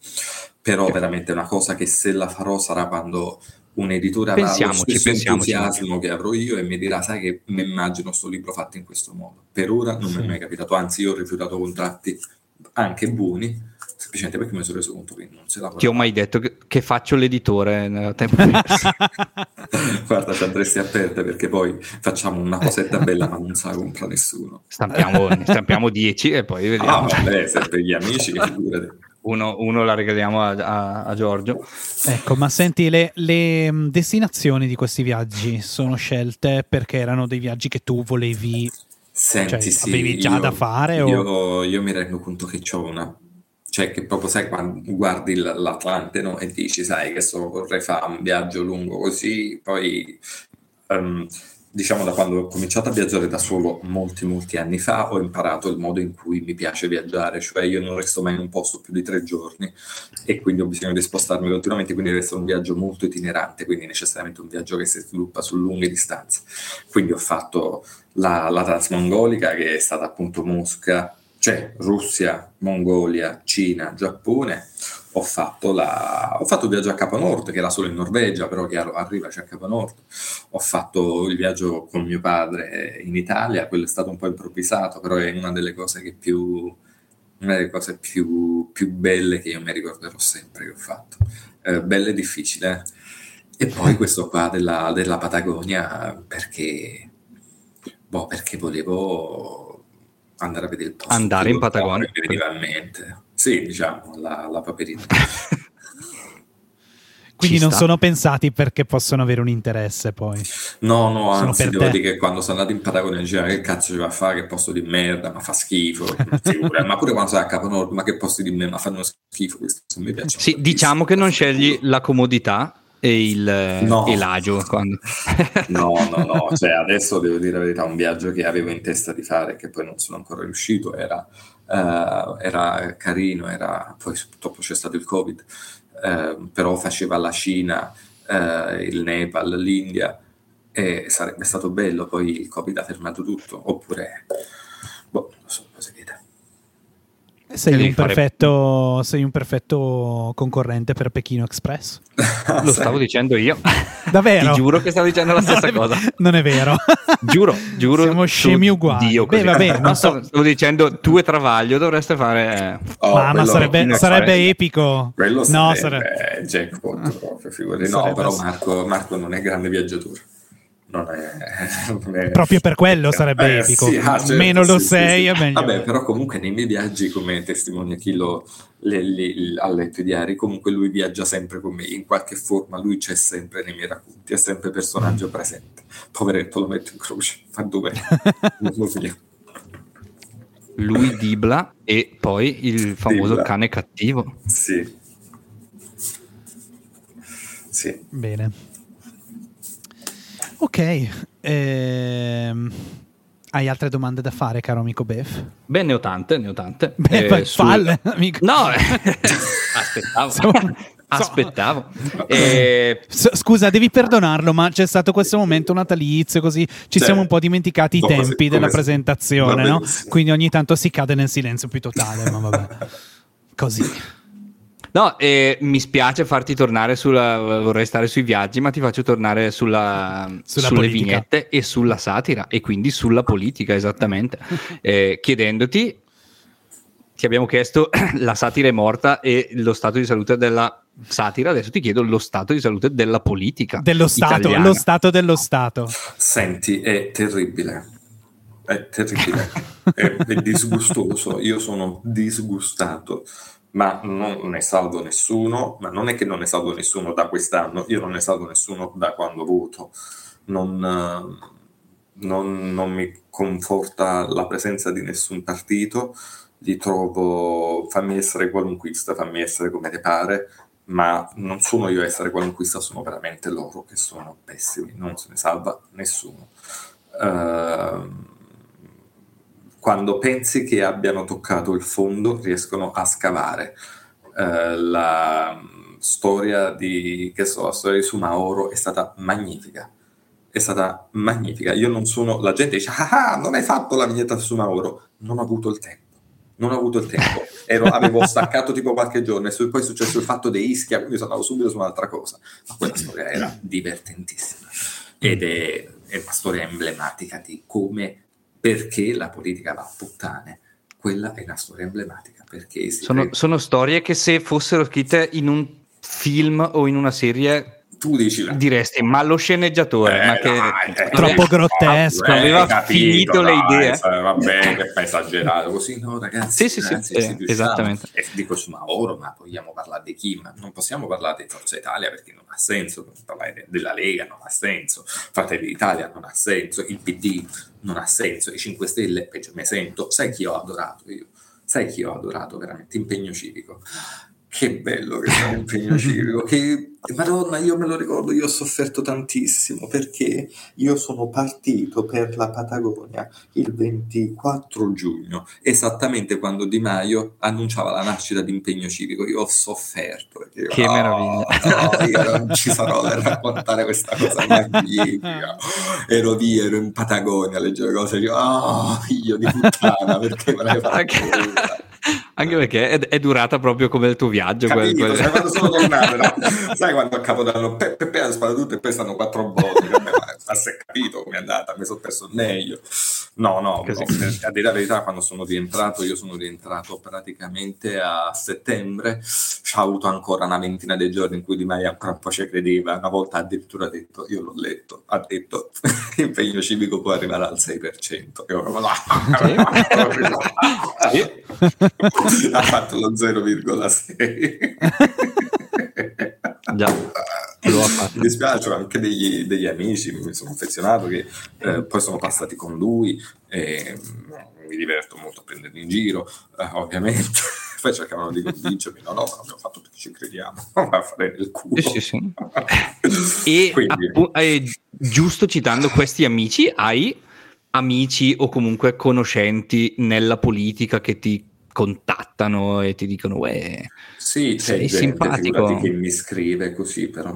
Però sì. veramente una cosa che se la farò sarà quando un editore avrà lo stesso entusiasmo che avrò io e mi dirà sai che mi immagino questo libro fatto in questo modo. Per ora non sì. mi è mai capitato, anzi io ho rifiutato contratti anche buoni semplicemente perché mi sono reso conto che non se la Ti ho mai detto che, che faccio l'editore nel tempo Guarda, ci andresti a perdere perché poi facciamo una cosetta bella ma non sa compra nessuno. Stampiamo, stampiamo 10 e poi vediamo. Ah, vabbè, se per gli amici che figurate. Uno, uno, la regaliamo a, a, a, Giorgio. Ecco, ma senti, le, le, destinazioni di questi viaggi sono scelte perché erano dei viaggi che tu volevi Senti, cioè, sì, avevi già io, da fare? Io, o... io, mi rendo conto che ho una cioè che proprio sai quando guardi l'Atlante no? e dici sai che so, vorrei fare un viaggio lungo così, poi um, diciamo da quando ho cominciato a viaggiare da solo molti molti anni fa ho imparato il modo in cui mi piace viaggiare, cioè io non resto mai in un posto più di tre giorni e quindi ho bisogno di spostarmi continuamente, quindi deve essere un viaggio molto itinerante, quindi necessariamente un viaggio che si sviluppa su lunghe distanze. Quindi ho fatto la, la Transmongolica che è stata appunto Mosca, cioè Russia, Mongolia, Cina, Giappone, ho fatto, la, ho fatto il viaggio a Capo Nord, che era solo in Norvegia, però che arriva a Capo Nord. Ho fatto il viaggio con mio padre in Italia, quello è stato un po' improvvisato, però è una delle cose più, una delle cose più, più belle che io mi ricorderò sempre che ho fatto. Eh, belle e difficile. Eh? E poi questo qua della, della Patagonia, perché, boh, perché volevo andare a vedere il posto. Andare in Patagonia. Sì, diciamo, la, la paperina. Quindi Ci non sta. sono pensati perché possono avere un interesse poi. No, no, sono anzi devo te. dire che quando sono andato in Patagonia diceva che cazzo ci va a fare, che posto di merda, ma fa schifo. ma pure quando sei a Capo Nord, ma che posti di merda, ma fanno schifo. Questo mi piace. Sì, diciamo che non scegli la comodità e il no. e l'agio quando... no no no cioè adesso devo dire la verità un viaggio che avevo in testa di fare che poi non sono ancora riuscito era, uh, era carino era poi purtroppo c'è stato il covid uh, però faceva la Cina uh, il Nepal l'India e sarebbe stato bello poi il covid ha fermato tutto oppure boh non so cosa vede sei un, perfetto, fare... sei un, perfetto, concorrente per Pechino Express. Lo stavo dicendo io. Davvero? Ti giuro che stavo dicendo la stessa non cosa. È, non è vero. giuro, giuro. Siamo scemi uguali. Dio, Beh, vabbè, non so. Stavo dicendo tu e Travaglio dovreste fare... Oh, ma, ma sarebbe, sarebbe epico. Quello no, sarebbe, sarebbe... jackpot proprio, No, però Marco, Marco non è grande viaggiatore non è, non è... proprio per quello sarebbe eh, epico. sì, ah, certo, meno lo sì, sei sì, vabbè però comunque nei miei viaggi come testimonia chi lo le, le, le, ha letto i diari comunque lui viaggia sempre con me. In qualche forma lui c'è sempre nei miei racconti è sempre personaggio mm. presente. Poveretto lo metto in croce. Fa dove lui Dibla e poi il famoso Dibla. cane cattivo. Sì. Sì. Bene Ok, ehm, hai altre domande da fare, caro amico Bef? Beh, ne ho tante, ne ho tante. Beh, eh, falle, sul... amico. No, aspettavo. Aspettavo. Eh... Scusa, devi perdonarlo, ma c'è stato questo momento natalizio, così ci cioè, siamo un po' dimenticati i tempi della presentazione, no? Quindi ogni tanto si cade nel silenzio più totale, ma vabbè. Così. No, eh, mi spiace farti tornare sulla. Vorrei stare sui viaggi, ma ti faccio tornare sulla, sulla sulle politica. vignette e sulla satira, e quindi sulla politica, esattamente. eh, chiedendoti, ti abbiamo chiesto la satira è morta e lo stato di salute della satira, adesso ti chiedo lo stato di salute della politica. Dello Stato, italiana. lo Stato dello Stato. Senti, è terribile. È terribile, è, è disgustoso. Io sono disgustato ma non ne salvo nessuno, ma non è che non ne salvo nessuno da quest'anno, io non ne salvo nessuno da quando voto, non, non, non mi conforta la presenza di nessun partito, li trovo, fammi essere qualunquista, fammi essere come ti pare, ma non sono io a essere qualunquista, sono veramente loro che sono pessimi, non se ne salva nessuno. Uh, quando pensi che abbiano toccato il fondo riescono a scavare. Eh, la, storia di, che so, la storia di Sumaoro è stata magnifica. È stata magnifica. Io non sono, la gente dice, ah, ah non hai fatto la vignetta su Mauro. Non ho avuto il tempo. Non ho avuto il tempo. Ero, avevo staccato tipo qualche giorno e poi è successo il fatto dei Ischia, quindi sono andato subito su un'altra cosa. Ma quella storia era divertentissima. Ed è, è una storia emblematica di come, perché la politica va a puttane. Quella è una storia emblematica. Perché sono, sono storie che se fossero scritte in un film o in una serie tu dici la... diresti ma lo sceneggiatore eh, ma che dai, eh, troppo grottesco eh, aveva capito, finito dai, le idee vabbè che fai esagerato così no ragazzi sì sì sì, eh, esattamente e dico insomma oro ma vogliamo parlare di chi ma non possiamo parlare di Forza Italia perché non ha senso parlare della Lega non ha senso Fratelli d'Italia non ha senso il PD non ha senso i 5 Stelle peggio mi sento sai chi ho adorato io? Sai chi ho adorato veramente? Impegno civico che bello che è l'impegno civico, che Madonna, io me lo ricordo, io ho sofferto tantissimo perché io sono partito per la Patagonia il 24 giugno, esattamente quando Di Maio annunciava la nascita di impegno civico. Io ho sofferto. Perché, che oh, meraviglia! No, io non ci sarò per raccontare questa cosa magnifica. Ero lì, ero in Patagonia a leggere cose, io, oh, figlio di puttana, perché me l'hai fatto? Anche perché è, è, durata proprio come il tuo viaggio. Capito, quel, quel... Sai quando sono tornato, no? sai quando a Capodanno Peppe pe, pe, spara tutto e poi stanno quattro volte. Ma si è capito come è andata, mi sono perso meglio. No, no, no, a dire la verità, quando sono rientrato, io sono rientrato praticamente a settembre, c'ha avuto ancora una ventina di giorni in cui Di Maio ancora un po' ci credeva, una volta addirittura ha detto, io l'ho letto, ha detto l'impegno civico può arrivare al 6%. Io, no, sì. ha fatto lo 0,6. Già. Mi dispiace, anche degli, degli, amici, mi sono affezionato che eh, poi sono passati con lui e mm, mi diverto molto a prenderli in giro, eh, ovviamente. poi cercavano di convincermi, no, no, ma l'abbiamo fatto perché ci crediamo, a fare nel culo. Sì, sì. e appu- eh, giusto citando questi amici, hai amici o comunque conoscenti nella politica che ti contattano e ti dicono sì, sei simpatico. che mi scrive così però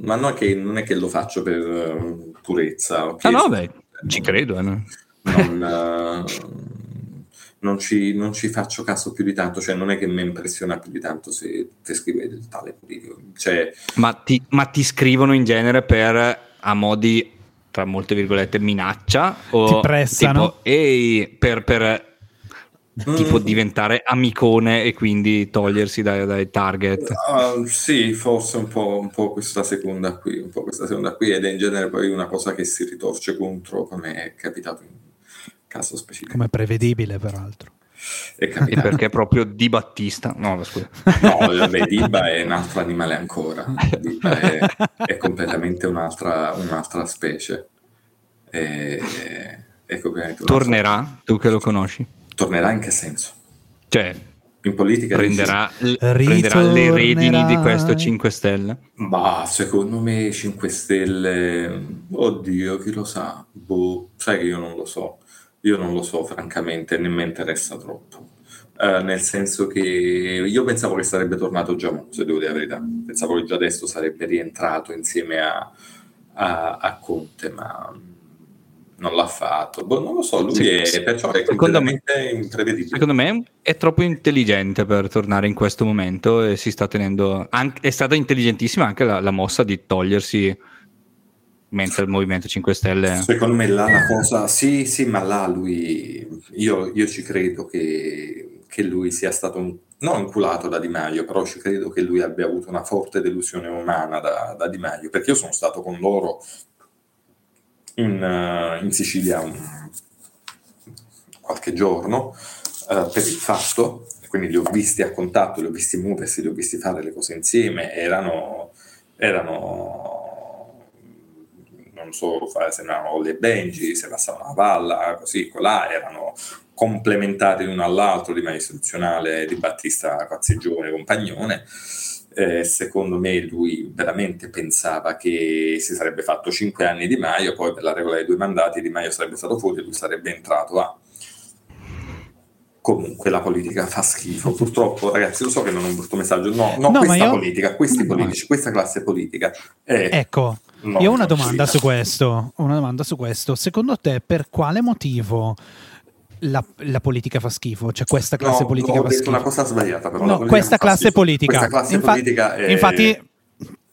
ma non è che, non è che lo faccio per uh, purezza okay? ah no beh ci credo eh, no? non, uh, non, ci, non, ci, faccio caso più di tanto cioè non è che mi impressiona più di tanto se ti scrive il tale politico. Cioè, ma, ti, ma ti scrivono in genere per a modi tra molte virgolette minaccia? O ti pressano? tipo, ehi per, per tipo mm. diventare amicone e quindi togliersi dai, dai target. Uh, sì, forse un po', un po', questa seconda qui, un po' questa seconda qui ed è in genere poi una cosa che si ritorce contro come è capitato in caso specifico. Come prevedibile peraltro. È capitato. perché è proprio Di Battista. No, scusa. No, vabbè, Diba è un altro animale ancora. Diba è, è completamente un'altra, un'altra specie. E, ecco, Tornerà, tu che lo conosci? Tornerà in che senso? Cioè, in politica prenderà, prenderà, le redini di questo 5 Stelle? Ma secondo me 5 Stelle, oddio, chi lo sa? Boh, sai che io non lo so. Io non lo so, francamente, né mi interessa troppo. Uh, nel senso che io pensavo che sarebbe tornato già, se devo dire la verità. Pensavo che già adesso sarebbe rientrato insieme a, a, a Conte, ma non l'ha fatto. Boh, non lo so, lui sì, è, perciò è secondo me, imprevedibile. Secondo me è troppo intelligente per tornare in questo momento e si sta tenendo... Anche, è stata intelligentissima anche la, la, mossa di togliersi mentre il Movimento 5 Stelle... Secondo me là la cosa... Sì, sì, ma là lui... Io, io ci credo che, che lui sia stato un non inculato da Di Maio, però ci credo che lui abbia avuto una forte delusione umana da, da Di Maio, perché io sono stato con loro in, uh, in Sicilia un, qualche giorno uh, per il fatto, quindi li ho visti a contatto, li ho visti muoversi, li ho visti fare le cose insieme, erano, erano non so, se erano le Benji, se passavano la palla, così, là, erano complementari l'uno all'altro di Istituzionale, di Battista Quazzigione, compagnone eh, secondo me lui veramente pensava che si sarebbe fatto cinque anni di Maio, poi per la regola dei due mandati Di Maio sarebbe stato fuori e lui sarebbe entrato a... comunque la politica fa schifo. Purtroppo, ragazzi, lo so che non è un brutto messaggio. No, no, no questa io... politica, questi politici, questa classe politica. È... Ecco, io ho una domanda su questo. Una domanda su questo. Secondo te, per quale motivo? La, la, politica fa schifo, cioè questa classe no, politica fa schifo. una cosa sbagliata, però. No, questa classe politica. Questa classe Infa- politica è... Infatti,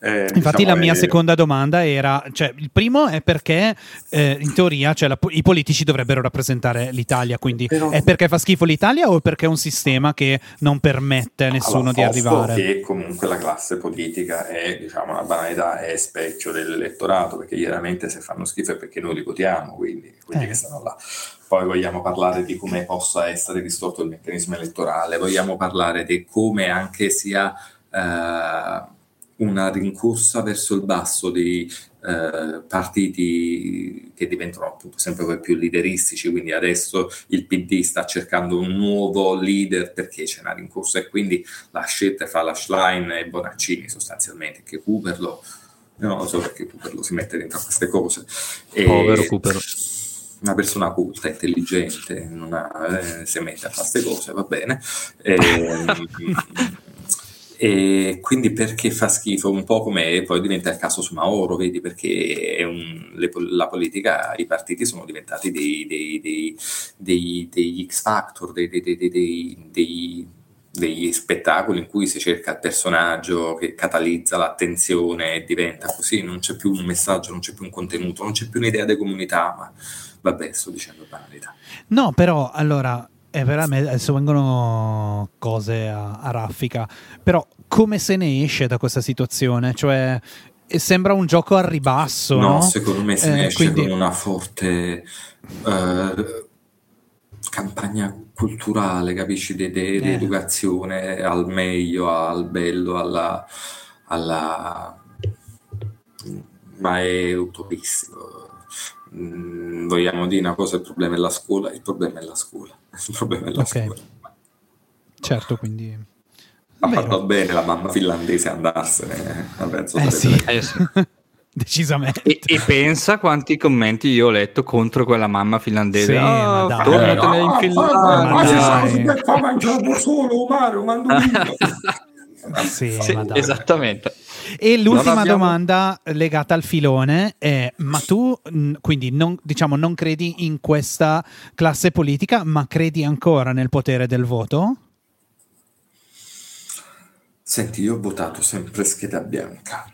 eh, Infatti diciamo, la mia è... seconda domanda era, cioè, il primo è perché eh, in teoria cioè, la, i politici dovrebbero rappresentare l'Italia, quindi Però... è perché fa schifo l'Italia o perché è un sistema che non permette a nessuno allora, di arrivare? Che comunque la classe politica è, diciamo, una banalità, è specchio dell'elettorato, perché chiaramente se fanno schifo è perché noi li votiamo, quindi quelli eh. che stanno là. Poi vogliamo parlare di come possa essere distorto il meccanismo elettorale, vogliamo parlare di come anche sia... Eh, una rincorsa verso il basso dei eh, partiti che diventano appunto sempre più lideristici, quindi adesso il PD sta cercando un nuovo leader perché c'è una rincorsa e quindi la scelta fa la Schlein e Bonaccini sostanzialmente, che Cooperlo, non lo so perché Cooperlo si mette dentro a queste cose. E, Povero Cooper una persona culta, intelligente, ha, eh, si mette a fare queste cose, va bene. E, E quindi perché fa schifo? Un po' come poi diventa il caso su Mauro, vedi, perché un, le, la politica, i partiti sono diventati dei, dei, dei, dei degli X Factor, degli spettacoli in cui si cerca il personaggio che catalizza l'attenzione e diventa così, non c'è più un messaggio, non c'è più un contenuto, non c'è più un'idea di comunità, ma vabbè, sto dicendo banalità. No, però allora eh, per me adesso vengono cose a, a, raffica, però come se ne esce da questa situazione? Cioè, sembra un gioco a ribasso. No, no? secondo me se ne eh, esce quindi... con una forte uh, campagna culturale, capisci, di, di, eh. di, educazione al meglio, al bello, alla... alla... ma è utopistico. Mm, vogliamo dire una cosa, il problema è la scuola, il problema è la scuola. Il problema è la okay. scuola. Certo, quindi... Ha fatto bene la mamma finlandese andarsene. Penso eh, sì. eh, sì. Decisamente. E, e, pensa quanti commenti io ho letto contro quella mamma finlandese. Sì, oh, tornatene in Finlandia. Ma fa mangiare solo Mario, mandolino. sì, sì esattamente. E l'ultima abbiamo... domanda legata al filone è: ma tu quindi non, diciamo, non credi in questa classe politica, ma credi ancora nel potere del voto? Senti, io ho votato sempre scheda bianca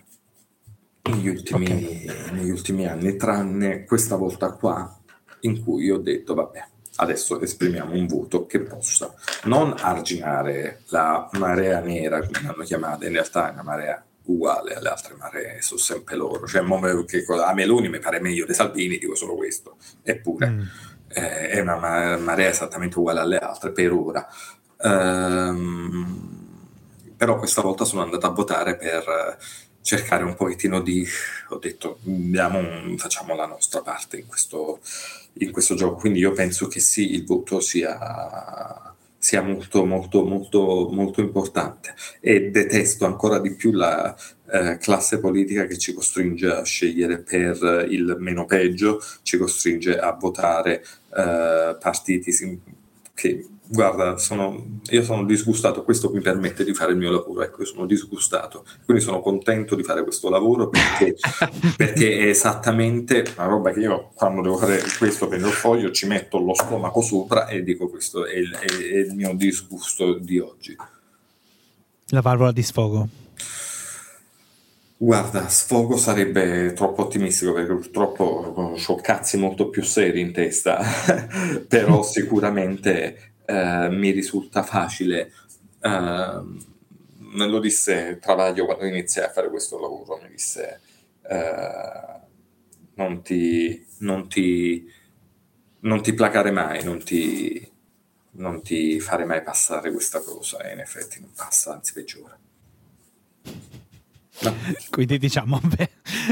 negli ultimi, okay. negli ultimi anni, tranne questa volta qua in cui ho detto, vabbè, adesso esprimiamo un voto che possa non arginare la marea nera, come l'hanno chiamata, in realtà è una marea uguale alle altre maree, sono sempre loro. Cioè, che a Meloni mi pare meglio di Salvini, dico solo questo, eppure mm. eh, è una marea esattamente uguale alle altre per ora. Um, però questa volta sono andato a votare per cercare un pochettino di, ho detto, un, facciamo la nostra parte in questo, in questo gioco, quindi io penso che sì, il voto sia, sia molto, molto, molto, molto importante. E detesto ancora di più la eh, classe politica che ci costringe a scegliere per il meno peggio, ci costringe a votare eh, partiti che guarda, sono, io sono disgustato, questo mi permette di fare il mio lavoro, ecco, sono disgustato, quindi sono contento di fare questo lavoro perché, perché è esattamente una roba che io quando devo fare questo per il foglio ci metto lo stomaco sopra e dico questo è il, è, è il mio disgusto di oggi. La valvola di sfogo. Guarda, sfogo sarebbe troppo ottimistico perché purtroppo ho cazzi molto più seri in testa, però sicuramente eh, mi risulta facile. Eh, me lo disse Travaglio quando iniziai a fare questo lavoro, mi disse eh, non, ti, non, ti, non ti placare mai, non ti, non ti fare mai passare questa cosa e in effetti non passa, anzi peggiora. Quindi diciamo, beh,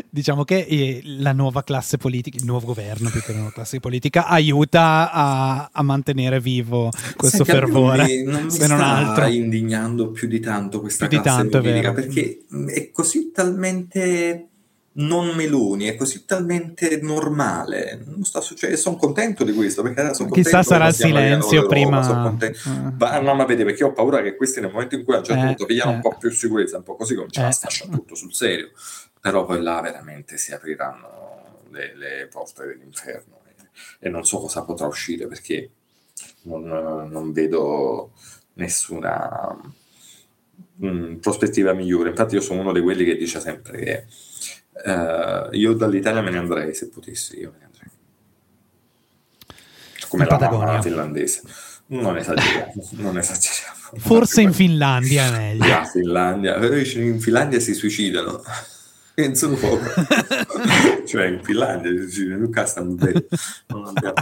diciamo che eh, la nuova classe politica, il nuovo governo più che la nuova classe politica, aiuta a, a mantenere vivo questo Senti, fervore. Non mi, se non altro. indignando più di tanto questa più classe tanto, politica perché è così talmente non Meloni è così talmente normale. Non sta succedendo, sono contento di questo perché sono Chissà sarà il silenzio prima. Uh. Ma, no, ma vede perché ho paura che questi nel momento in cui a un certo eh, punto pigliano eh. un po' più sicurezza, un po' così cominciano eh. a sfasciare tutto sul serio. Però poi là veramente si apriranno le, le porte dell'inferno e, e, non so cosa potrà uscire perché non, non vedo nessuna mh, mm, prospettiva migliore. Infatti io sono uno di quelli che dice sempre che Uh, io dall'Italia me ne andrei se potessi, io me ne andrei. Come in la Patagonia. mamma finlandese. Non esageriamo, non esageriamo. Forse in Finlandia è meglio. Ah, Finlandia. In Finlandia si suicidano. Penso poco. cioè in Finlandia si suicidano, Luca stanno bene. Non abbiamo...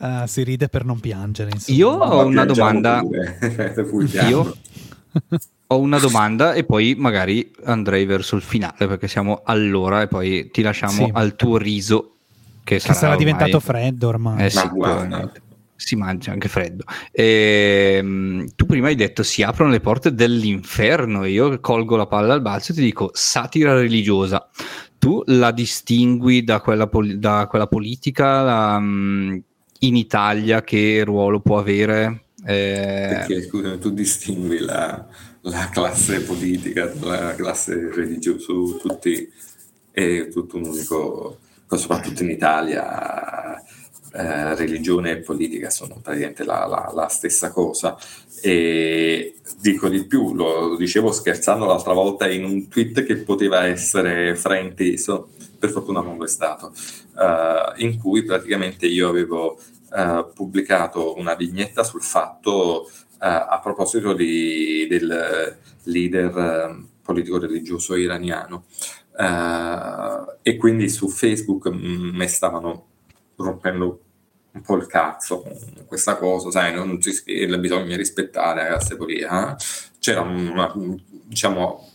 Uh, si ride per non piangere. Insomma. Io ho una domanda. Io ho una domanda e poi magari andrei verso il finale perché siamo all'ora e poi ti lasciamo sì. al tuo riso che, che sarà, sarà ormai... diventato freddo ormai. Eh, sì, si mangia anche freddo. E, ehm, tu prima hai detto si aprono le porte dell'inferno e io colgo la palla al balzo e ti dico satira religiosa. Tu la distingui da quella, pol- da quella politica la, um, in Italia che ruolo può avere? Eh... Perché scusa, tu distingui la, la classe politica dalla classe religiosa, tutti, è tutto un unico, soprattutto in Italia, eh, religione e politica sono praticamente la, la, la, stessa cosa. E dico di più, lo dicevo scherzando l'altra volta in un tweet che poteva essere frainteso, per fortuna non lo è stato, uh, in cui praticamente io avevo uh, pubblicato una vignetta sul fatto a proposito di, del leader uh, politico-religioso iraniano. Uh, e quindi su Facebook mi stavano rompendo un po' il cazzo questa cosa, sai, non si bisogna rispettare la classe politica. C'era una, diciamo,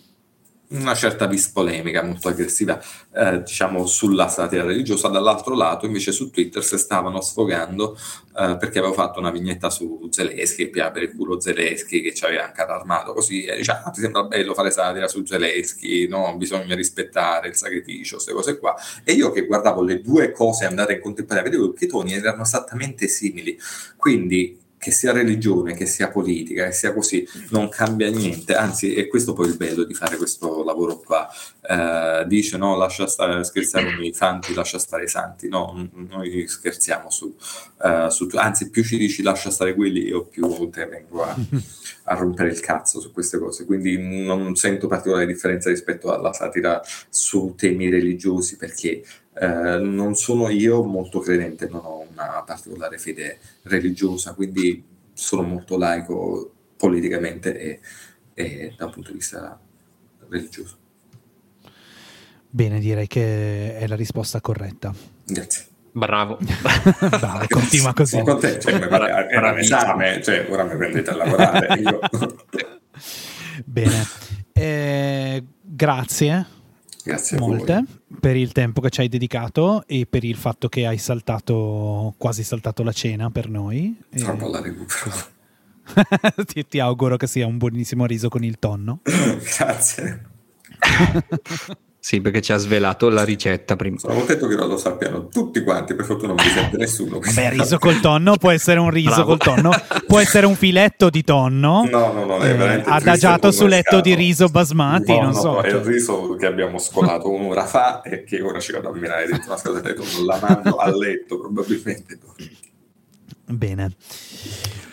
una certa vis polemica molto aggressiva eh, diciamo sulla satira religiosa. Dall'altro lato invece su Twitter si stavano sfogando eh, perché avevo fatto una vignetta su Zelensky che per il culo Zelensky che ci aveva anche armato così e diciamo ti sembra bello fare satira su Zelensky no? Bisogna rispettare il sacrificio queste cose qua. E io che guardavo le due cose andare in contemporanea vedevo che i toni erano esattamente simili. Quindi che sia religione, che sia politica, che sia così, non cambia niente, anzi è questo poi il bello di fare questo lavoro qua. Eh, dice no, lascia stare, scherzare con i santi, lascia stare i santi, no, noi scherziamo su, uh, su, anzi più ci dici lascia stare quelli, io più te vengo a, a rompere il cazzo su queste cose, quindi non sento particolare differenza rispetto alla satira su temi religiosi perché eh, non sono io molto credente, non ho una particolare fede religiosa, quindi sono molto laico politicamente e, e da un punto di vista religioso. Bene, direi che è la risposta corretta. Grazie. Bravo. Bravo, continua così. Sono contento, cioè, era un esame, cioè, ora mi prendete a lavorare. Io... Bene, eh, grazie Grazie molte per il tempo che ci hai dedicato e per il fatto che hai saltato, quasi saltato la cena per noi. Troppo la recupero. ti, ti auguro che sia un buonissimo riso con il tonno. Grazie. Sì, perché ci ha svelato la ricetta prima. Sono contento che lo sappiano tutti quanti, per fortuna non mi sente nessuno. Beh, riso col tonno può essere un riso Bravo. col tonno, può essere un filetto di tonno. No, no, no, è eh, veramente eh, adagiato su letto di riso basmati, no, non no, so. È il riso che abbiamo scolato un'ora fa e che ora ci vado a mirare dentro una scatola di tonno, la mando a letto probabilmente. Bene.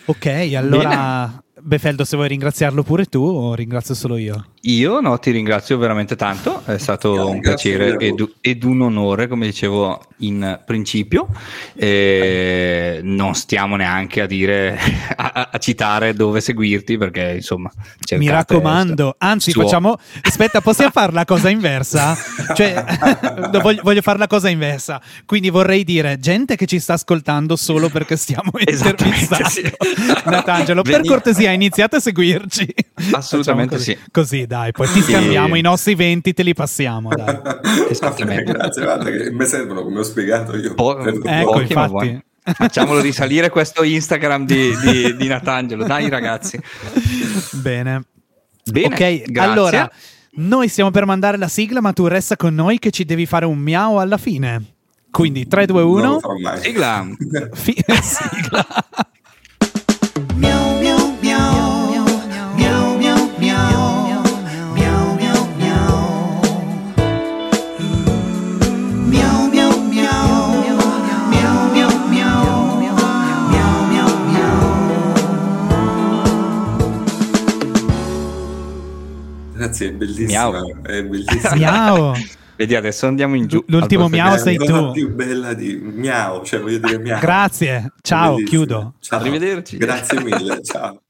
Ok, allora Bene. Befeldo, se vuoi ringraziarlo pure tu o ringrazio solo io? Io no, ti ringrazio veramente tanto, è stato un piacere ed, ed, un onore, come dicevo in principio. E non stiamo neanche a dire, a, a, citare dove seguirti perché insomma... Mi raccomando, anzi suo... facciamo... Aspetta, possiamo fare la cosa inversa? Cioè, voglio, voglio fare la cosa inversa. Quindi vorrei dire, gente che ci sta ascoltando solo perché stiamo intervistando sì. Natangelo, per cortesia iniziate a seguirci. Assolutamente così. sì. Così dai, poi ti scambiamo i nostri 20, te li passiamo. Dai. Esattamente. Grazie, guarda che mi servono come ho spiegato io. Po- ecco, infatti. Facciamolo risalire questo Instagram di, di, di Natangelo, dai ragazzi. Bene. Bene, ok, grazie. allora Noi stiamo per mandare la sigla, ma tu resta con noi che ci devi fare un miau alla fine. Quindi 3, 2, 1. Sigla. Fi- sigla. Grazie, è bellissima. Miau. È bellissima. Miau. Vedi, adesso andiamo in giù. L'ultimo miau sei tu. La più bella di miau, cioè voglio dire miau. Grazie, ciao, chiudo. Ciao. Arrivederci. Grazie mille, ciao.